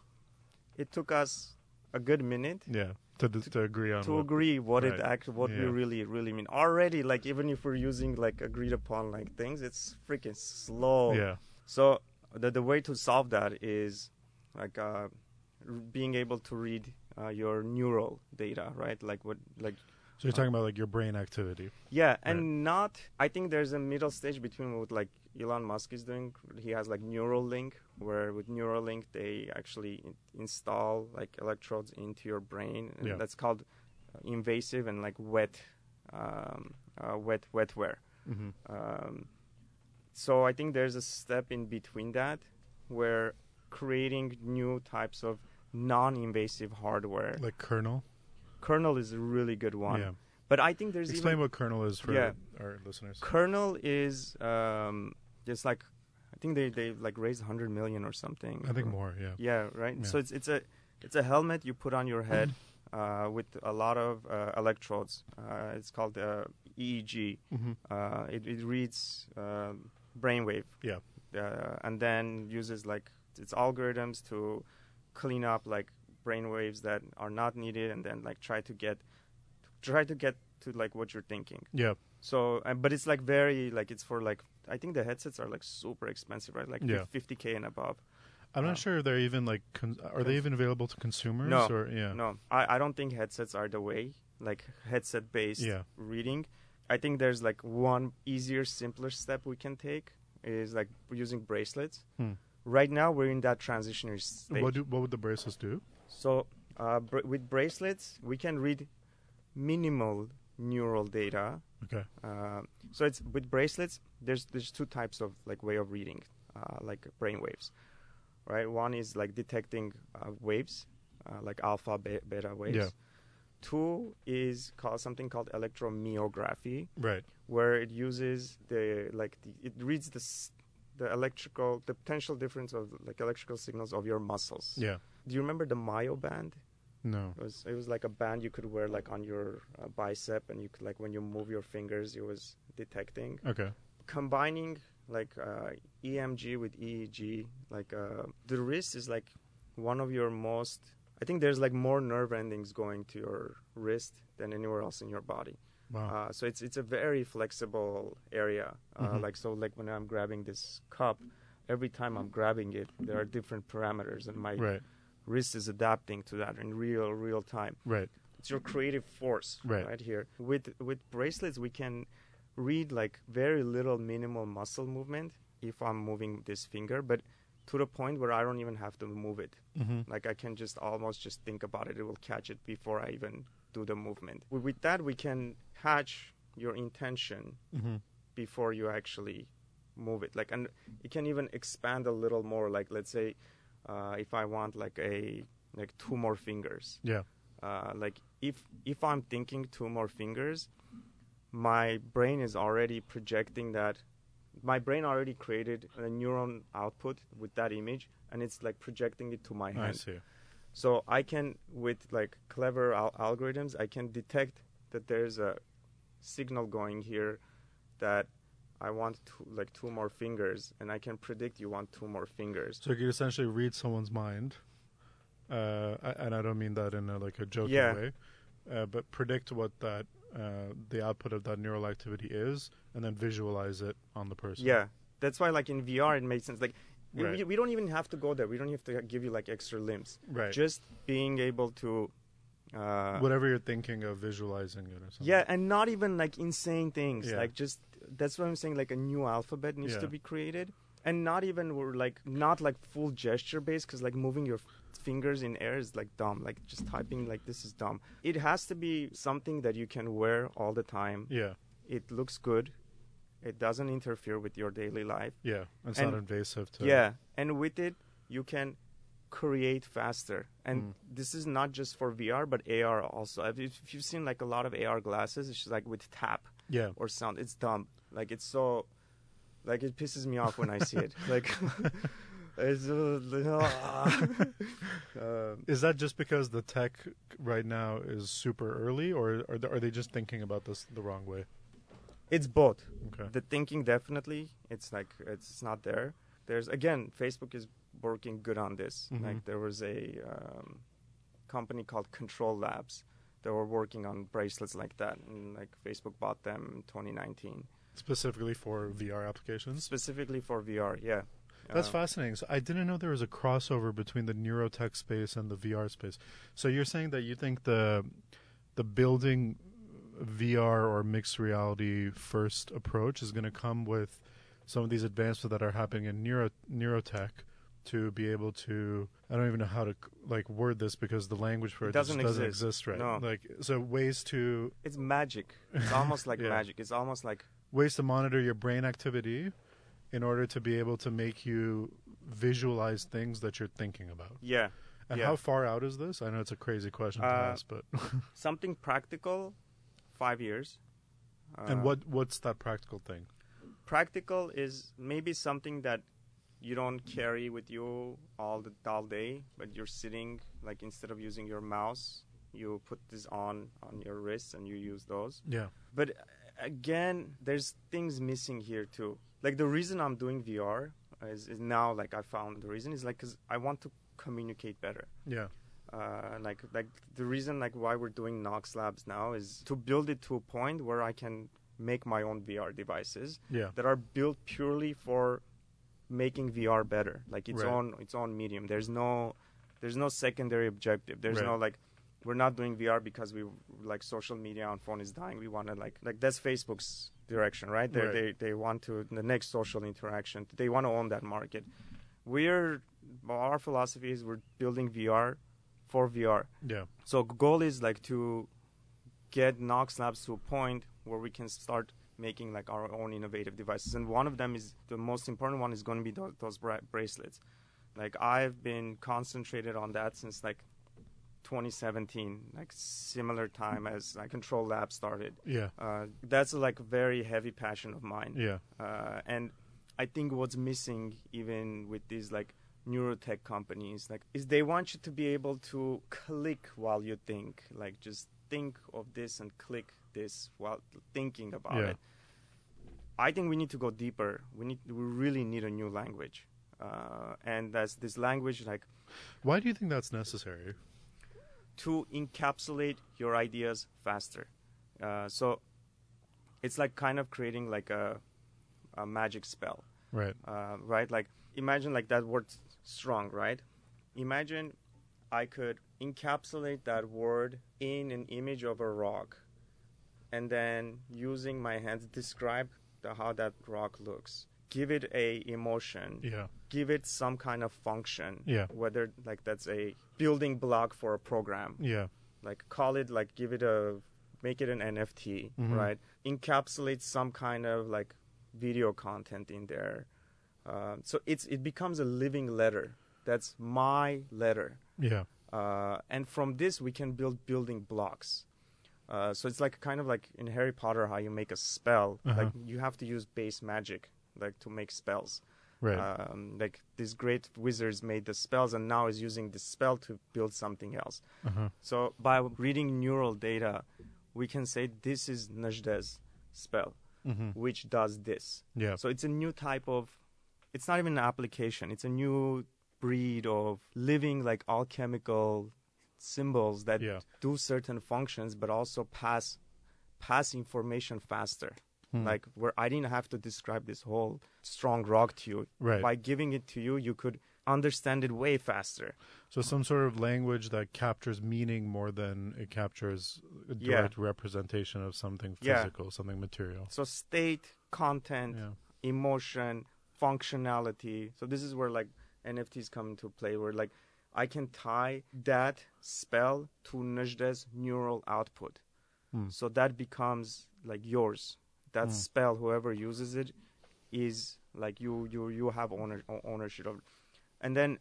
Speaker 2: It took us a good minute
Speaker 1: yeah. To, d- to agree on
Speaker 2: to
Speaker 1: what,
Speaker 2: agree what it
Speaker 1: right.
Speaker 2: actually what we really really mean. Already, like even if we're using like agreed upon like things, it's freaking slow.
Speaker 1: Yeah.
Speaker 2: So the the way to solve that is like uh, r- being able to read uh, your neural data, right? Like what like
Speaker 1: So you're talking about like your brain activity.
Speaker 2: yeah, and not. I think there's a middle stage between what like Elon Musk is doing. He has like Neuralink, where with Neuralink they actually install like electrodes into your brain, and
Speaker 1: Yeah.
Speaker 2: that's called uh, invasive and like wet, um, uh, wet wetware.
Speaker 1: Mm-hmm.
Speaker 2: Um, so I think there's a step in between that, where creating new types of non-invasive hardware.
Speaker 1: Like kernel.
Speaker 2: Kernel is a really good one,
Speaker 1: Yeah.
Speaker 2: but I think there's
Speaker 1: Explain
Speaker 2: even
Speaker 1: what kernel is for
Speaker 2: Yeah.
Speaker 1: our listeners.
Speaker 2: Kernel is um, just like I think they they like raised 100 million or something.
Speaker 1: I think more. Yeah.
Speaker 2: Yeah, right.
Speaker 1: Yeah.
Speaker 2: So it's it's a it's a helmet you put on your head uh, with a lot of uh, electrodes. Uh, it's called uh, EEG.
Speaker 1: Mm-hmm.
Speaker 2: Uh, it, it reads uh, brainwave.
Speaker 1: Yeah.
Speaker 2: Uh, and then uses like its algorithms to clean up like brainwaves that are not needed, and then like try to get try to get to like what you're thinking.
Speaker 1: Yeah.
Speaker 2: So, uh, but it's like very like it's for like I think the headsets are like super expensive, right? Like
Speaker 1: Yeah.
Speaker 2: 50k and above.
Speaker 1: I'm
Speaker 2: Uh,
Speaker 1: not sure if they're even like. Con- are they even available to consumers?
Speaker 2: No,
Speaker 1: Or yeah.
Speaker 2: No, I, I don't think headsets are the way. Like headset based
Speaker 1: Yeah.
Speaker 2: reading. I think there's like one easier, simpler step we can take is like using bracelets.
Speaker 1: Hmm.
Speaker 2: Right now we're in that transitionary stage.
Speaker 1: What do what would the bracelets do?
Speaker 2: So uh, br- with bracelets, we can read minimal neural data.
Speaker 1: Okay.
Speaker 2: Uh, so it's with bracelets. There's there's two types of like way of reading, uh, like brain waves, right? One is like detecting uh, waves, uh, like alpha, be- beta waves.
Speaker 1: Yeah.
Speaker 2: Two is called something called electromyography,
Speaker 1: Right.
Speaker 2: where it uses the like the, it reads the the electrical the potential difference of like electrical signals of your muscles.
Speaker 1: Yeah.
Speaker 2: Do you remember the Myo band?
Speaker 1: No.
Speaker 2: It was it was like a band you could wear like on your uh, bicep, and you could like when you move your fingers, it was detecting.
Speaker 1: Okay.
Speaker 2: Combining like uh, EMG with EEG, like uh, the wrist is like one of your most. I think there's like more nerve endings going to your wrist than anywhere else in your body.
Speaker 1: Wow.
Speaker 2: Uh, so it's it's a very flexible area. Uh,
Speaker 1: Mhm.
Speaker 2: Like so, like when I'm grabbing this cup, every time I'm grabbing it, there are different parameters, and my
Speaker 1: right.
Speaker 2: wrist is adapting to that in real real time.
Speaker 1: Right.
Speaker 2: It's your creative force
Speaker 1: right, Right.
Speaker 2: here. With with bracelets, we can read like very little minimal muscle movement if I'm moving this finger, but to the point where I don't even have to move it.
Speaker 1: Mm-hmm.
Speaker 2: Like I can just almost just think about it. It will catch it before I even do the movement. With- that, we can catch your intention
Speaker 1: Mm-hmm.
Speaker 2: before you actually move it. Like, and it can even expand a little more. Like, let's say, uh, if I want like a like two more fingers.
Speaker 1: Yeah.
Speaker 2: Uh, like if if I'm thinking two more fingers, my brain is already projecting that. My brain already created a neuron output with that image, and it's like projecting it to my hand.
Speaker 1: I see.
Speaker 2: So I can, with like clever al- algorithms, I can detect that there's a signal going here that I want to, like two more fingers, and I can predict you want two more fingers.
Speaker 1: So you could essentially read someone's mind, uh, and I don't mean that in a, like a joking
Speaker 2: Yeah.
Speaker 1: way, uh, but predict what that uh, the output of that neural activity is, and then visualize it on the person.
Speaker 2: Yeah, that's why like in VR it makes sense. Like we-
Speaker 1: Right.
Speaker 2: we, we don't even have to go there. We don't have to give you like extra limbs.
Speaker 1: Right.
Speaker 2: Just being able to. Uh,
Speaker 1: Whatever you're thinking of visualizing it or something.
Speaker 2: Yeah, and not even like insane things.
Speaker 1: Yeah.
Speaker 2: Like just that's what I'm saying. Like a new alphabet needs
Speaker 1: Yeah.
Speaker 2: to be created, and not even we're like not like full gesture based because like moving your fingers in air is like dumb. Like just typing like this is dumb. It has to be something that you can wear all the time.
Speaker 1: Yeah.
Speaker 2: It looks good. It doesn't interfere with your daily life.
Speaker 1: Yeah. It's
Speaker 2: And-
Speaker 1: not invasive to.
Speaker 2: Yeah, and with it you can create faster. And
Speaker 1: Mm.
Speaker 2: this is not just for VR but AR also. If you've if you've seen like a lot of AR glasses, it's just like with tap
Speaker 1: Yeah.
Speaker 2: or sound. It's dumb. Like it's so, like it pisses me off when I see it. Like uh, uh,
Speaker 1: Is that just because the tech right now is super early, or are they, are they just thinking about this the wrong way?
Speaker 2: it's both.
Speaker 1: Okay.
Speaker 2: The thinking definitely. It's like it's not there. There's again, Facebook is working good on this.
Speaker 1: Mhm.
Speaker 2: Like there was a um, company called Control Labs. that were working on bracelets like that, and like Facebook bought them in 2019
Speaker 1: Specifically for VR applications.
Speaker 2: specifically for VR. Yeah,
Speaker 1: That's
Speaker 2: Uh,
Speaker 1: fascinating. So I didn't know there was a crossover between the neurotech space and the VR space. So you're saying that you think the the building VR or mixed reality first approach is going to come with some of these advancements that are happening in neuro neurotech to be able to I don't even know how to like word this because the language for it,
Speaker 2: It doesn't
Speaker 1: just doesn't
Speaker 2: exist.
Speaker 1: exist right.
Speaker 2: No.
Speaker 1: Like so ways to
Speaker 2: It's magic. It's almost like
Speaker 1: Yeah.
Speaker 2: magic. It's almost like
Speaker 1: ways to monitor your brain activity in order to be able to make you visualize things that you're thinking about.
Speaker 2: yeah,
Speaker 1: And
Speaker 2: Yeah.
Speaker 1: how far out is this? I know it's a crazy question to
Speaker 2: Uh,
Speaker 1: ask, but
Speaker 2: something practical. Five years.
Speaker 1: and
Speaker 2: Uh,
Speaker 1: what what's that practical thing?
Speaker 2: practical is maybe something that you don't carry with you all the all day, but you're sitting like instead of using your mouse, you put this on on your wrist and you use those.
Speaker 1: Yeah,
Speaker 2: But uh, again, there's things missing here too. Like the reason I'm doing VR is, is now like I found the reason is like because I want to communicate better.
Speaker 1: yeah,
Speaker 2: uh, like like the reason like why we're doing Knox Labs now is to build it to a point where I can make my own VR devices
Speaker 1: yeah,
Speaker 2: that are built purely for making VR better, like its
Speaker 1: Right.
Speaker 2: own its own medium. There's no there's no secondary objective. There's no like we're not doing VR because we like social media on phone is dying. We want to like like that's Facebook's direction, right? They
Speaker 1: Right.
Speaker 2: they they want to the next social interaction. They want to own that market. We're our philosophy is we're building VR for VR.
Speaker 1: yeah,
Speaker 2: So goal is like to get Knox Labs to a point where we can start making like our own innovative devices. And one of them is the most important one is going to be those, those bra- bracelets. Like I've been concentrated on that since like 2017, like similar time as like Control Lab started.
Speaker 1: yeah,
Speaker 2: Uh, that's like very heavy passion of mine.
Speaker 1: yeah,
Speaker 2: Uh, and I think what's missing even with these like neurotech companies like is they want you to be able to click while you think like just think of this and click this while thinking about
Speaker 1: Yeah.
Speaker 2: it i think we need to go deeper we need we really need a new language uh, and that's this language like
Speaker 1: Why do you think that's necessary?
Speaker 2: To encapsulate your ideas faster. Uh, so it's like kind of creating like a, a magic spell,
Speaker 1: Right.
Speaker 2: uh, right? Like imagine like that word strong, right? Imagine I could encapsulate that word in an image of a rock, and then using my hands describe the, how that rock looks. give it a emotion,
Speaker 1: Yeah.
Speaker 2: Give it some kind of function,
Speaker 1: Yeah.
Speaker 2: whether like that's a building block for a program,
Speaker 1: Yeah.
Speaker 2: like call it like give it a make it an NFT,
Speaker 1: Mhm.
Speaker 2: right? Encapsulate some kind of like video content in there. Uh, so it's it becomes a living letter. That's my letter,
Speaker 1: Yeah.
Speaker 2: uh, and from this we can build building blocks. Uh, so it's like kind of like in Harry Potter how you make a spell.
Speaker 1: Uh-huh.
Speaker 2: Like you have to use base magic like to make spells.
Speaker 1: Right.
Speaker 2: Um, like these great wizards made the spells and now is using the spell to build something else.
Speaker 1: uh-huh.
Speaker 2: So by reading neural data, we can say this is Najda's spell,
Speaker 1: hmm
Speaker 2: which does this.
Speaker 1: Yeah.
Speaker 2: So it's a new type of. It's not even an application. It's a new breed of living like alchemical symbols that
Speaker 1: Yeah.
Speaker 2: do certain functions, but also pass pass information faster.
Speaker 1: Hmm.
Speaker 2: Like where I didn't have to describe this whole strong rock to you.
Speaker 1: Right.
Speaker 2: By giving it to you, you could understand it way faster.
Speaker 1: So some sort of language that captures meaning more than it captures a
Speaker 2: Yeah.
Speaker 1: direct representation of something
Speaker 2: Yeah.
Speaker 1: physical, something material.
Speaker 2: So state, content,
Speaker 1: Yeah.
Speaker 2: emotion, functionality. So this is where like NFTs come into play, where like I can tie that spell to Najda's neural output.
Speaker 1: Hmm.
Speaker 2: So that becomes like yours. That
Speaker 1: Hmm.
Speaker 2: spell, whoever uses it, is like you you you have owner, ownership of. it. And then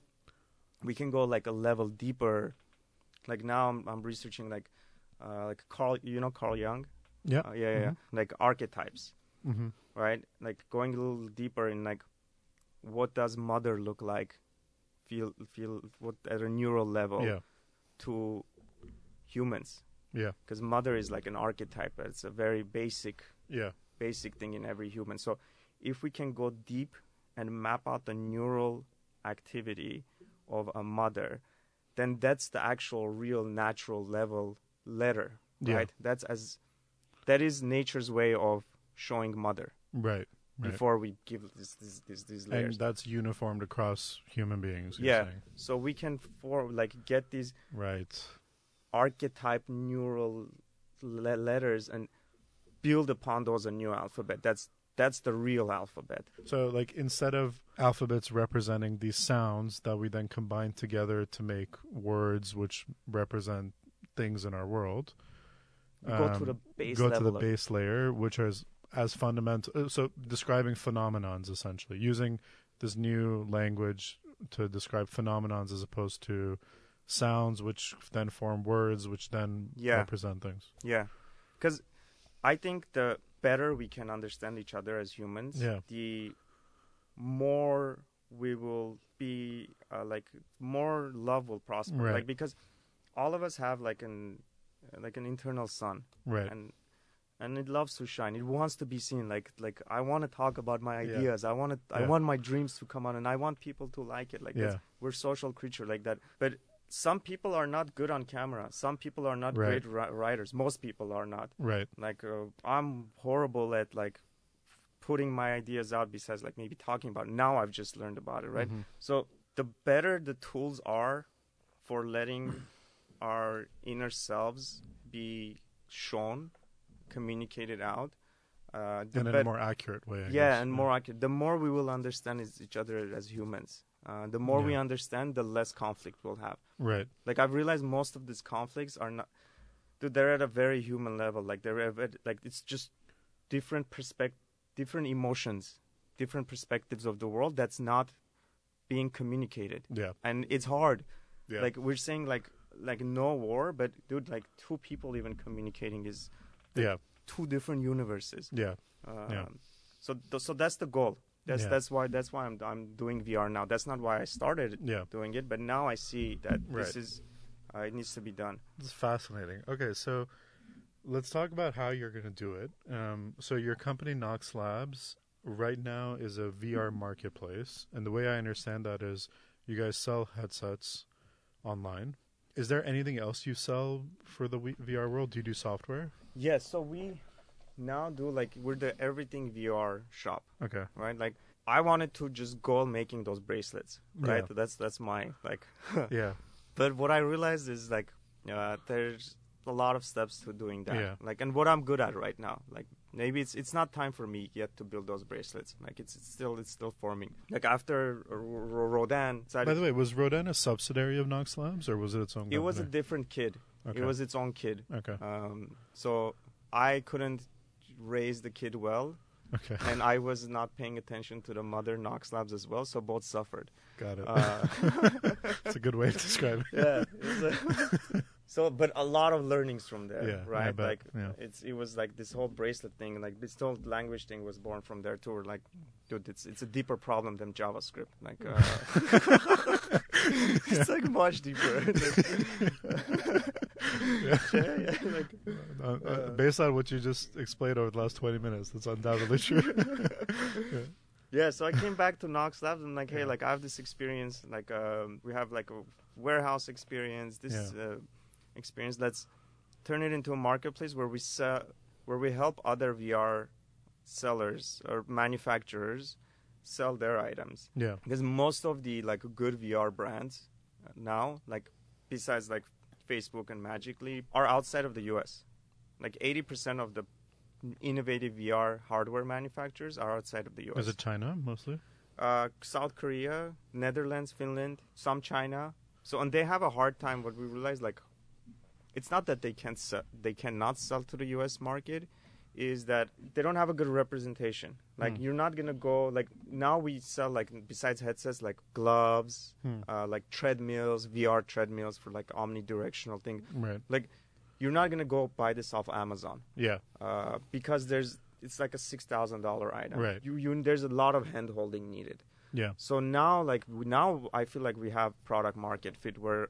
Speaker 2: we can go like a level deeper. Like now I'm I'm researching like uh, like Carl, you know Carl Jung.
Speaker 1: Yeah.
Speaker 2: Uh, yeah, yeah, yeah. Like archetypes
Speaker 1: hmm
Speaker 2: right? Like going a little deeper in like what does mother look like, feel feel what at a neural level
Speaker 1: Yeah.
Speaker 2: to humans,
Speaker 1: Yeah.
Speaker 2: because mother is like an archetype. It's a very basic
Speaker 1: Yeah.
Speaker 2: basic thing in every human. So if we can go deep and map out the neural activity of a mother, then that's the actual real natural level letter,
Speaker 1: Yeah.
Speaker 2: right? That's as that is nature's way of showing mother
Speaker 1: Right. Right.
Speaker 2: before we give this, this, this, these
Speaker 1: and that's uniformed across human beings.
Speaker 2: Yeah.
Speaker 1: saying.
Speaker 2: So we can for like get these
Speaker 1: Right.
Speaker 2: archetype neural le- letters and build upon those a new alphabet. That's that's the real alphabet.
Speaker 1: So, like, instead of alphabets representing these sounds that we then combine together to make words which represent things in our world,
Speaker 2: We go to
Speaker 1: um,
Speaker 2: the base
Speaker 1: go to the base layer, which is as fundamental. uh, So, describing phenomenons essentially, using this new language to describe phenomenons as opposed to sounds, which then form words, which then
Speaker 2: Yeah.
Speaker 1: represent things.
Speaker 2: Yeah, because I think the better we can understand each other as humans,
Speaker 1: Yeah.
Speaker 2: the more we will be uh, like more love will prosper.
Speaker 1: Right.
Speaker 2: Like because all of us have like an like an internal sun,
Speaker 1: Right.
Speaker 2: and and it loves to shine. It wants to be seen. Like like I want to talk about my
Speaker 1: Yeah.
Speaker 2: ideas. I want to. I want my dreams to come out, and I want people to like it. Like
Speaker 1: yeah.
Speaker 2: we're social creature like that. But some people are not good on camera. Some people are not
Speaker 1: Right.
Speaker 2: great ri- writers. Most people are not.
Speaker 1: Right.
Speaker 2: Like uh, I'm horrible at like putting my ideas out. Besides like maybe talking about. It. Now I've just learned about it. Right.
Speaker 1: Mhm.
Speaker 2: So the better the tools are for letting our inner selves be shown, communicated out. Uh, the
Speaker 1: And in
Speaker 2: bet-
Speaker 1: a more accurate way. I
Speaker 2: yeah,
Speaker 1: guess.
Speaker 2: and more accurate. The more we will understand each other as humans. Uh, the more we understand, the less conflict we'll have.
Speaker 1: Right.
Speaker 2: Like I've realized most of these conflicts are not. Dude, they're at a very human level. Like they're at, like it's just different perspective, different emotions, different perspectives of the world that's not being communicated,
Speaker 1: Yeah.
Speaker 2: and it's hard.
Speaker 1: Yeah.
Speaker 2: Like we're saying, like like no war, but dude, like two people even communicating is
Speaker 1: yeah.
Speaker 2: two different universes.
Speaker 1: Yeah.
Speaker 2: Um,
Speaker 1: Yeah.
Speaker 2: So th- so that's the goal. That's
Speaker 1: Yeah.
Speaker 2: that's why that's why I'm I'm doing VR now. That's not why I started
Speaker 1: Yeah.
Speaker 2: doing it, but now I see that
Speaker 1: Right.
Speaker 2: this is uh, it needs to be done.
Speaker 1: It's fascinating. Okay, so let's talk about how you're going to do it. Um, so your company Knox Labs right now is a VR marketplace, and the way I understand that is you guys sell headsets online. Is there anything else you sell for the VR world? Do you do software?
Speaker 2: Yes. So we now do like we're the everything VR shop,
Speaker 1: Okay.
Speaker 2: right? Like I wanted to just go making those bracelets, right?
Speaker 1: Yeah.
Speaker 2: That's that's my like.
Speaker 1: Yeah.
Speaker 2: but what I realized is like uh, there's a lot of steps to doing that.
Speaker 1: Yeah.
Speaker 2: Like and what I'm good at right now, like maybe it's it's not time for me yet to build those bracelets. Like it's, it's still it's still forming. Like after R- R- Rodin,
Speaker 1: By the way, was Rodin a subsidiary of Knox Labs or was it its own?
Speaker 2: it was a different kid.
Speaker 1: Okay.
Speaker 2: It was its own kid.
Speaker 1: okay.
Speaker 2: Um, so I couldn't raise the kid well,
Speaker 1: Okay.
Speaker 2: and I was not paying attention to the mother Knox Labs as well. So both suffered.
Speaker 1: Got it.
Speaker 2: Uh,
Speaker 1: It's a good way to describe it.
Speaker 2: yeah. a- so, but a lot of learnings from there,
Speaker 1: Yeah,
Speaker 2: right?
Speaker 1: bet,
Speaker 2: Like
Speaker 1: yeah.
Speaker 2: it's it was like this whole bracelet thing, like this whole language thing was born from there too. We're like, dude, it's it's a deeper problem than JavaScript. Like, uh, it's like much deeper.
Speaker 1: Yeah.
Speaker 2: yeah, yeah, like,
Speaker 1: Uh, uh,
Speaker 2: Uh,
Speaker 1: based on what you just explained over the last 20 minutes, that's undoubtedly true.
Speaker 2: Yeah, yeah. so I came back to Knox Labs and like, hey,
Speaker 1: Yeah.
Speaker 2: like I have this experience, like um, we have like a warehouse experience, this
Speaker 1: Yeah.
Speaker 2: uh, experience. Let's turn it into a marketplace where we sell, where we help other VR sellers or manufacturers sell their items.
Speaker 1: yeah.
Speaker 2: Because most of the like good VR brands uh, now, like besides like Facebook and Magic Leap, are outside of the U.S. Like 80% of the innovative VR hardware manufacturers are outside of the U.S
Speaker 1: Is it China mostly?
Speaker 2: uh, South Korea, Netherlands, Finland, some China. So and they have a hard time. What we realize, like, it's not that they can't sell, they cannot sell to the U.S. market, is that they don't have a good representation. Like
Speaker 1: Hmm.
Speaker 2: you're not gonna go like now we sell like besides headsets like gloves,
Speaker 1: Hmm.
Speaker 2: uh, like treadmills, VR treadmills for like omnidirectional thing.
Speaker 1: Right.
Speaker 2: Like you're not gonna go buy this off Amazon
Speaker 1: Yeah.
Speaker 2: uh, because there's it's like a six thousand dollar item.
Speaker 1: Right.
Speaker 2: You you there's a lot of hand holding needed.
Speaker 1: Yeah.
Speaker 2: So now, like now, I feel like we have product market fit where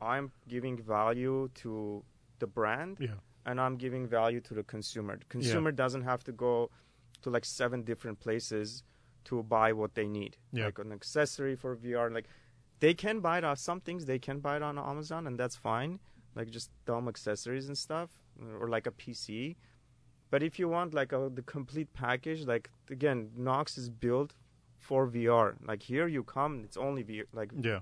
Speaker 2: I'm giving value to the brand
Speaker 1: Yeah.
Speaker 2: And I'm giving value to the consumer. The consumer doesn't have to go to like seven different places to buy what they need,
Speaker 1: Yeah.
Speaker 2: like an accessory for VR. Like they can buy it on some things they can buy it on Amazon, and that's fine. Like just dumb accessories and stuff, or like a PC. But if you want like a, the complete package, like again, Knox is built for VR. Like here you come, it's only VR, like
Speaker 1: Yeah.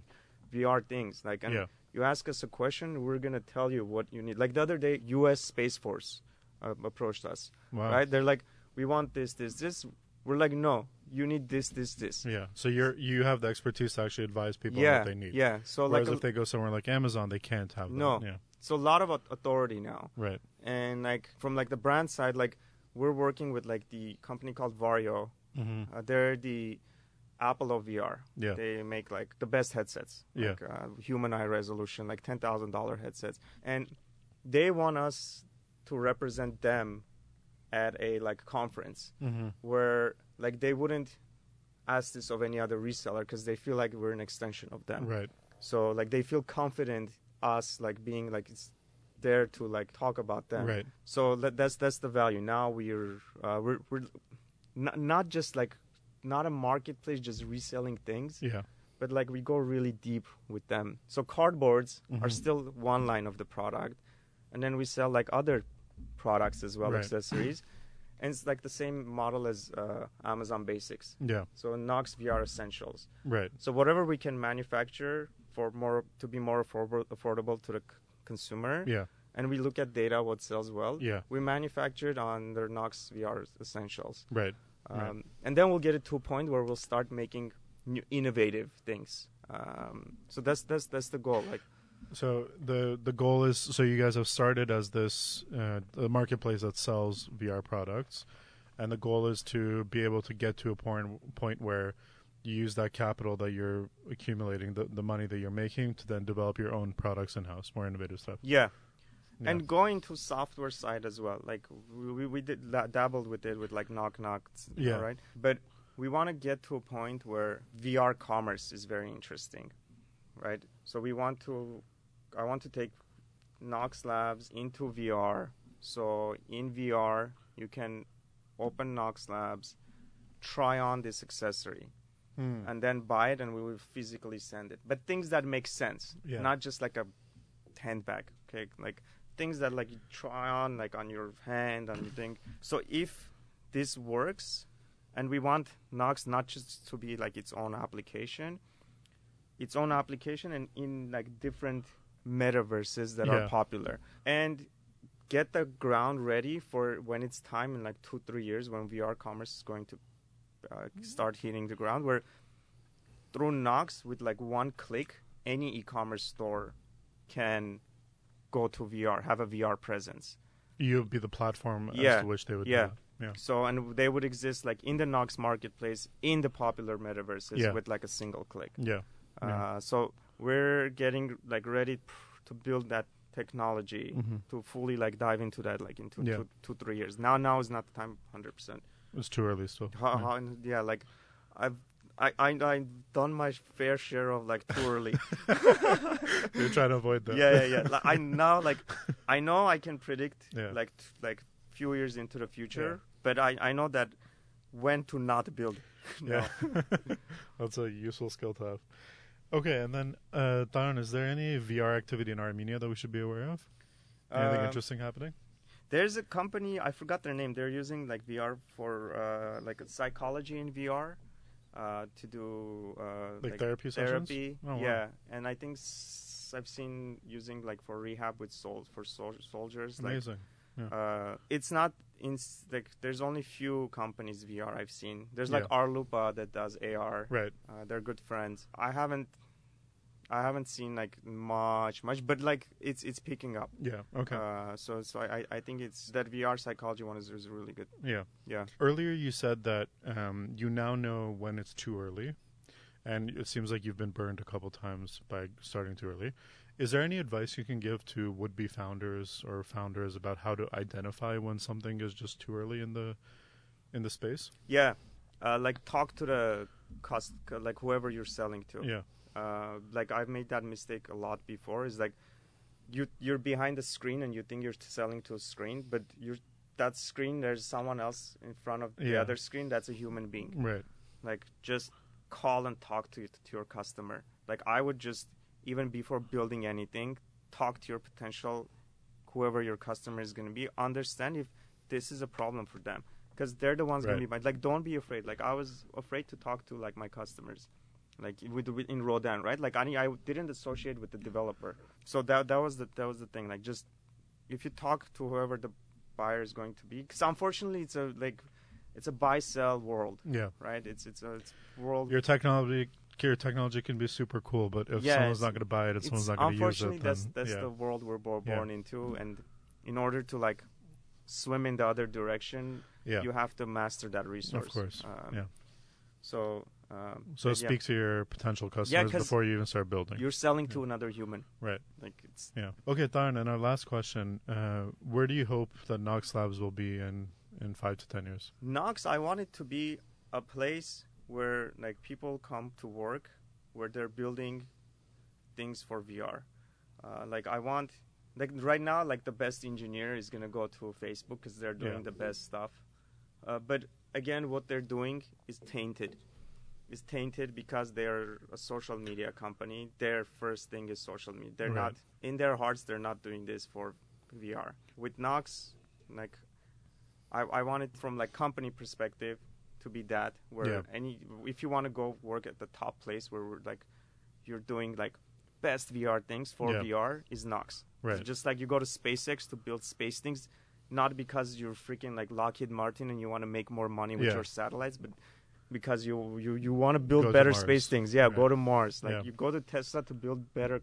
Speaker 2: VR things. Like and
Speaker 1: Yeah.
Speaker 2: You ask us a question, we're gonna tell you what you need. Like the other day, U.S. Space Force uh, approached us.
Speaker 1: Wow.
Speaker 2: Right? They're like, we want this, this, this. We're like, no, you need this, this, this.
Speaker 1: Yeah. So you're you have the expertise to actually advise people
Speaker 2: yeah,
Speaker 1: what they need.
Speaker 2: yeah. So
Speaker 1: Whereas
Speaker 2: like,
Speaker 1: if they go somewhere like Amazon, they can't have that.
Speaker 2: No.
Speaker 1: Yeah.
Speaker 2: so a lot of authority now.
Speaker 1: Right.
Speaker 2: And like from like the brand side, like we're working with like the company called Varjo.
Speaker 1: Mm-hmm.
Speaker 2: Uh, they're the Apple of VR.
Speaker 1: Yeah.
Speaker 2: They make like the best headsets.
Speaker 1: Yeah.
Speaker 2: Like uh, human eye resolution, like ten thousand dollar headsets, and they want us to represent them at a like conference
Speaker 1: Mm-hmm.
Speaker 2: where like they wouldn't ask this of any other reseller because they feel like we're an extension of them.
Speaker 1: Right.
Speaker 2: So like they feel confident us like being like it's there to like talk about them.
Speaker 1: Right.
Speaker 2: So that, that's that's the value. Now we're uh, we're we're not not just like not a marketplace just reselling things,
Speaker 1: Yeah.
Speaker 2: but like we go really deep with them. So cardboards are
Speaker 1: Mhm.
Speaker 2: still one line of the product, and then we sell like other products as well,
Speaker 1: Right.
Speaker 2: accessories, and it's like the same model as uh, Amazon Basics.
Speaker 1: Yeah.
Speaker 2: So Knox VR Essentials.
Speaker 1: Right.
Speaker 2: So whatever we can manufacture for more to be more affordable, affordable to the c- consumer,
Speaker 1: Yeah.
Speaker 2: and we look at data what sells well.
Speaker 1: Yeah.
Speaker 2: We manufactured on their Knox VR Essentials,
Speaker 1: Right.
Speaker 2: Um,
Speaker 1: Right.
Speaker 2: and then we'll get it to a point where we'll start making new, innovative things. Um, so that's that's that's the goal. Like
Speaker 1: So the the goal is so you guys have started as this uh, the marketplace that sells VR products, and the goal is to be able to get to a point point where you use that capital that you're accumulating, the the money that you're making, to then develop your own products in house, more innovative stuff.
Speaker 2: yeah,
Speaker 1: Yeah.
Speaker 2: and going to software side as well. Like we we, did da- dabbled with it with like knock knock.
Speaker 1: Yeah.
Speaker 2: Right. But we want to get to a point where VR commerce is very interesting, right? So we want to, I want to take Knox Labs into VR. So in VR, you can open Knox Labs, try on this accessory,
Speaker 1: Hmm.
Speaker 2: and then buy it, and we will physically send it. But things that make sense,
Speaker 1: Yeah.
Speaker 2: not just like a handbag. Okay, like things that like you try on like on your hand and you think. So if this works, and we want Knox not just to be like its own application, its own application, and in like different metaverses that
Speaker 1: Yeah.
Speaker 2: are popular, and get the ground ready for when it's time in like two three years when VR commerce is going to uh, start hitting the ground. Where through Knox with like one click, any e-commerce store can go to VR, have a VR presence.
Speaker 1: You would be the platform
Speaker 2: Yeah.
Speaker 1: as to which they would
Speaker 2: Yeah.
Speaker 1: Yeah.
Speaker 2: So and they would exist like in the Knox marketplace in the popular metaverses
Speaker 1: Yeah.
Speaker 2: with like a single click.
Speaker 1: Yeah. Yeah.
Speaker 2: Uh, so we're getting like ready to build that technology
Speaker 1: Mhm.
Speaker 2: to fully like dive into that like into
Speaker 1: Yeah.
Speaker 2: two, two three years. Now now is not the time, hundred percent.
Speaker 1: It's too early still.
Speaker 2: How,
Speaker 1: Yeah.
Speaker 2: how, yeah, like I've I I I've done my fair share of like too early.
Speaker 1: You're trying to avoid that.
Speaker 2: yeah, yeah, yeah. Like, I now like I know I can predict
Speaker 1: Yeah.
Speaker 2: like t- like few years into the future, but I I know that when to not build.
Speaker 1: Yeah. That's a useful skill to have. Okay, and then uh Taran, is there any VR activity in Armenia that we should be aware of? Anything
Speaker 2: Um,
Speaker 1: interesting happening?
Speaker 2: There's a company I forgot their name. They're using like VR for uh, like psychology in VR uh, to do uh,
Speaker 1: Like therapy sessions?
Speaker 2: therapy.
Speaker 1: Oh, wow.
Speaker 2: Yeah, and I think s- I've seen using like for rehab with sol- for sol- soldiers. Like
Speaker 1: Amazing.
Speaker 2: uh, it's not in like there's only few companies VR I've seen. There's like
Speaker 1: Yeah.
Speaker 2: Arloopa that does AR.
Speaker 1: Right.
Speaker 2: Uh, they're good friends. I haven't. I haven't seen like much, much, but like it's it's picking up.
Speaker 1: Yeah. Okay.
Speaker 2: Uh, so so I, I think it's that VR psychology one is, is really good.
Speaker 1: yeah.
Speaker 2: Yeah.
Speaker 1: Earlier, you said that um, you now know when it's too early, and it seems like you've been burned a couple times by starting too early. Is there any advice you can give to would-be founders or founders about how to identify when something is just too early in the in the space?
Speaker 2: Yeah. Uh, like talk to the cost, like whoever you're selling to.
Speaker 1: Yeah.
Speaker 2: Uh, like I've made that mistake a lot before. Is like you you're behind the screen and you think you're selling to a screen, but you're that screen there's someone else in front of the
Speaker 1: Yeah.
Speaker 2: other screen that's a human being.
Speaker 1: Right.
Speaker 2: Like just call and talk to to your customer. Like I would just even before building anything, talk to your potential whoever your customer is going to be, understand if this is a problem for them because they're the ones going to be. Like don't be afraid. Like I was afraid to talk to like my customers. Like with, with in Rodin, right? Like I, I didn't associate with the developer, so that that was the that was the thing. Like just if you talk to whoever the buyer is going to be, because unfortunately it's a like it's a buy sell world,
Speaker 1: Yeah.
Speaker 2: right? It's it's a it's world.
Speaker 1: Your technology, your technology can be super cool, but if
Speaker 2: Yeah,
Speaker 1: someone's not going to buy it, if someone's not going to use it, then
Speaker 2: that's that's
Speaker 1: yeah.
Speaker 2: the world we're bo-
Speaker 1: Yeah.
Speaker 2: born into, and in order to like swim in the other direction,
Speaker 1: yeah.
Speaker 2: you have to master that resource.
Speaker 1: Of course.
Speaker 2: Um,
Speaker 1: yeah.
Speaker 2: So. Um,
Speaker 1: So
Speaker 2: but yeah,
Speaker 1: speak to your potential customers
Speaker 2: 'cause
Speaker 1: before you even start building.
Speaker 2: You're selling to
Speaker 1: Yeah.
Speaker 2: another human.
Speaker 1: Right.
Speaker 2: Like it's
Speaker 1: Yeah. Okay, Taran, and our last question: uh, Where do you hope that Knox Labs will be in in five to ten years?
Speaker 2: Knox. I want it to be a place where like people come to work, where they're building things for VR. Uh, like I want, like right now, like the best engineer is gonna go to Facebook because they're doing
Speaker 1: Yeah.
Speaker 2: the best stuff. Uh, but again, what they're doing is tainted. Is tainted because they're a social media company. Their first thing is social media. They're
Speaker 1: Right.
Speaker 2: not in their hearts. They're not doing this for VR. With Knox, like I, I want it from like company perspective to be that where
Speaker 1: Yeah.
Speaker 2: any if you want to go work at the top place where we're like you're doing like best VR things for
Speaker 1: Yeah.
Speaker 2: VR is Knox.
Speaker 1: Right.
Speaker 2: Just like you go to SpaceX to build space things, not because you're freaking like Lockheed Martin and you want to make more money with
Speaker 1: Yeah.
Speaker 2: your satellites, but because you you, you want to build
Speaker 1: Go
Speaker 2: better space things. Yeah,
Speaker 1: Right.
Speaker 2: go to Mars. Like
Speaker 1: Yeah.
Speaker 2: you go to Tesla to build better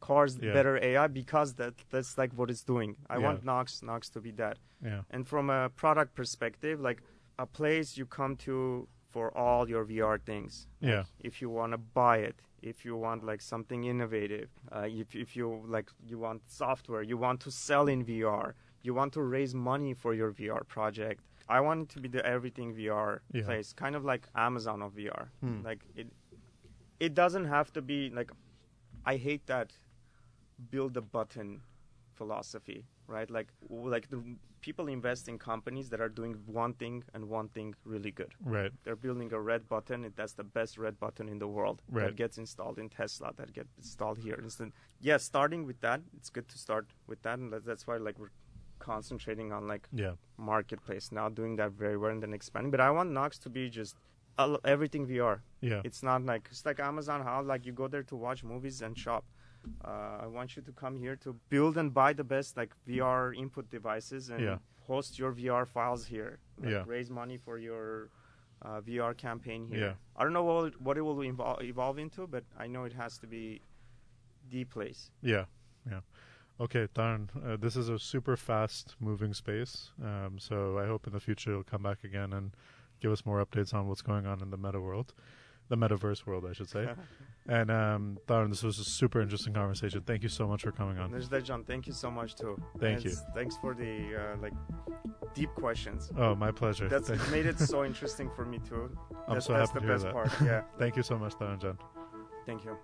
Speaker 2: cars,
Speaker 1: Yeah.
Speaker 2: better AI because that that's like what it's doing. I
Speaker 1: Yeah.
Speaker 2: want Knox Knox to be that.
Speaker 1: Yeah.
Speaker 2: And from a product perspective, like a place you come to for all your VR things. Like,
Speaker 1: Yeah.
Speaker 2: If you want to buy it, if you want like something innovative, uh, if if you like you want software, you want to sell in VR, you want to raise money for your VR project. I want it to be the everything VR
Speaker 1: Yeah.
Speaker 2: place, kind of like Amazon of VR.
Speaker 1: Hmm.
Speaker 2: Like it, it doesn't have to be like. I hate that build a button philosophy, right? Like like the people invest in companies that are doing one thing and one thing really good.
Speaker 1: Right.
Speaker 2: They're building a red button. and That's the best red button in the world.
Speaker 1: Right.
Speaker 2: That gets installed in Tesla. That gets installed here. Instant. Yeah, starting with that, it's good to start with that, and that- that's why like we're concentrating on like
Speaker 1: Yeah.
Speaker 2: marketplace now, doing that very well, and then expanding. But I want Knox to be just everything VR.
Speaker 1: Yeah.
Speaker 2: It's not like it's like Amazon. How like you go there to watch movies and shop. Uh, I want you to come here to build and buy the best like VR input devices and
Speaker 1: Yeah.
Speaker 2: host your VR files here. Like,
Speaker 1: Yeah.
Speaker 2: Raise money for your uh, VR campaign here.
Speaker 1: Yeah.
Speaker 2: I don't know what what it will evol- evolve into, but I know it has to be the place.
Speaker 1: Yeah, yeah. Okay, Darn, uh, this is a super fast moving space. Um, so I hope in the future you'll come back again and give us more updates on what's going on in the meta world, the metaverse world, I should say. and um, Darn, this was a super interesting conversation. Thank you so much for coming on.
Speaker 2: John, thank you so much too.
Speaker 1: Thank
Speaker 2: And
Speaker 1: you.
Speaker 2: Thanks for the uh, like deep questions.
Speaker 1: Oh, my pleasure.
Speaker 2: That's made it so interesting for me too.
Speaker 1: I'm
Speaker 2: that's
Speaker 1: so
Speaker 2: that's
Speaker 1: happy
Speaker 2: the
Speaker 1: to hear
Speaker 2: best
Speaker 1: that.
Speaker 2: part. Yeah.
Speaker 1: Thank you so much, Darn John.
Speaker 2: Thank you.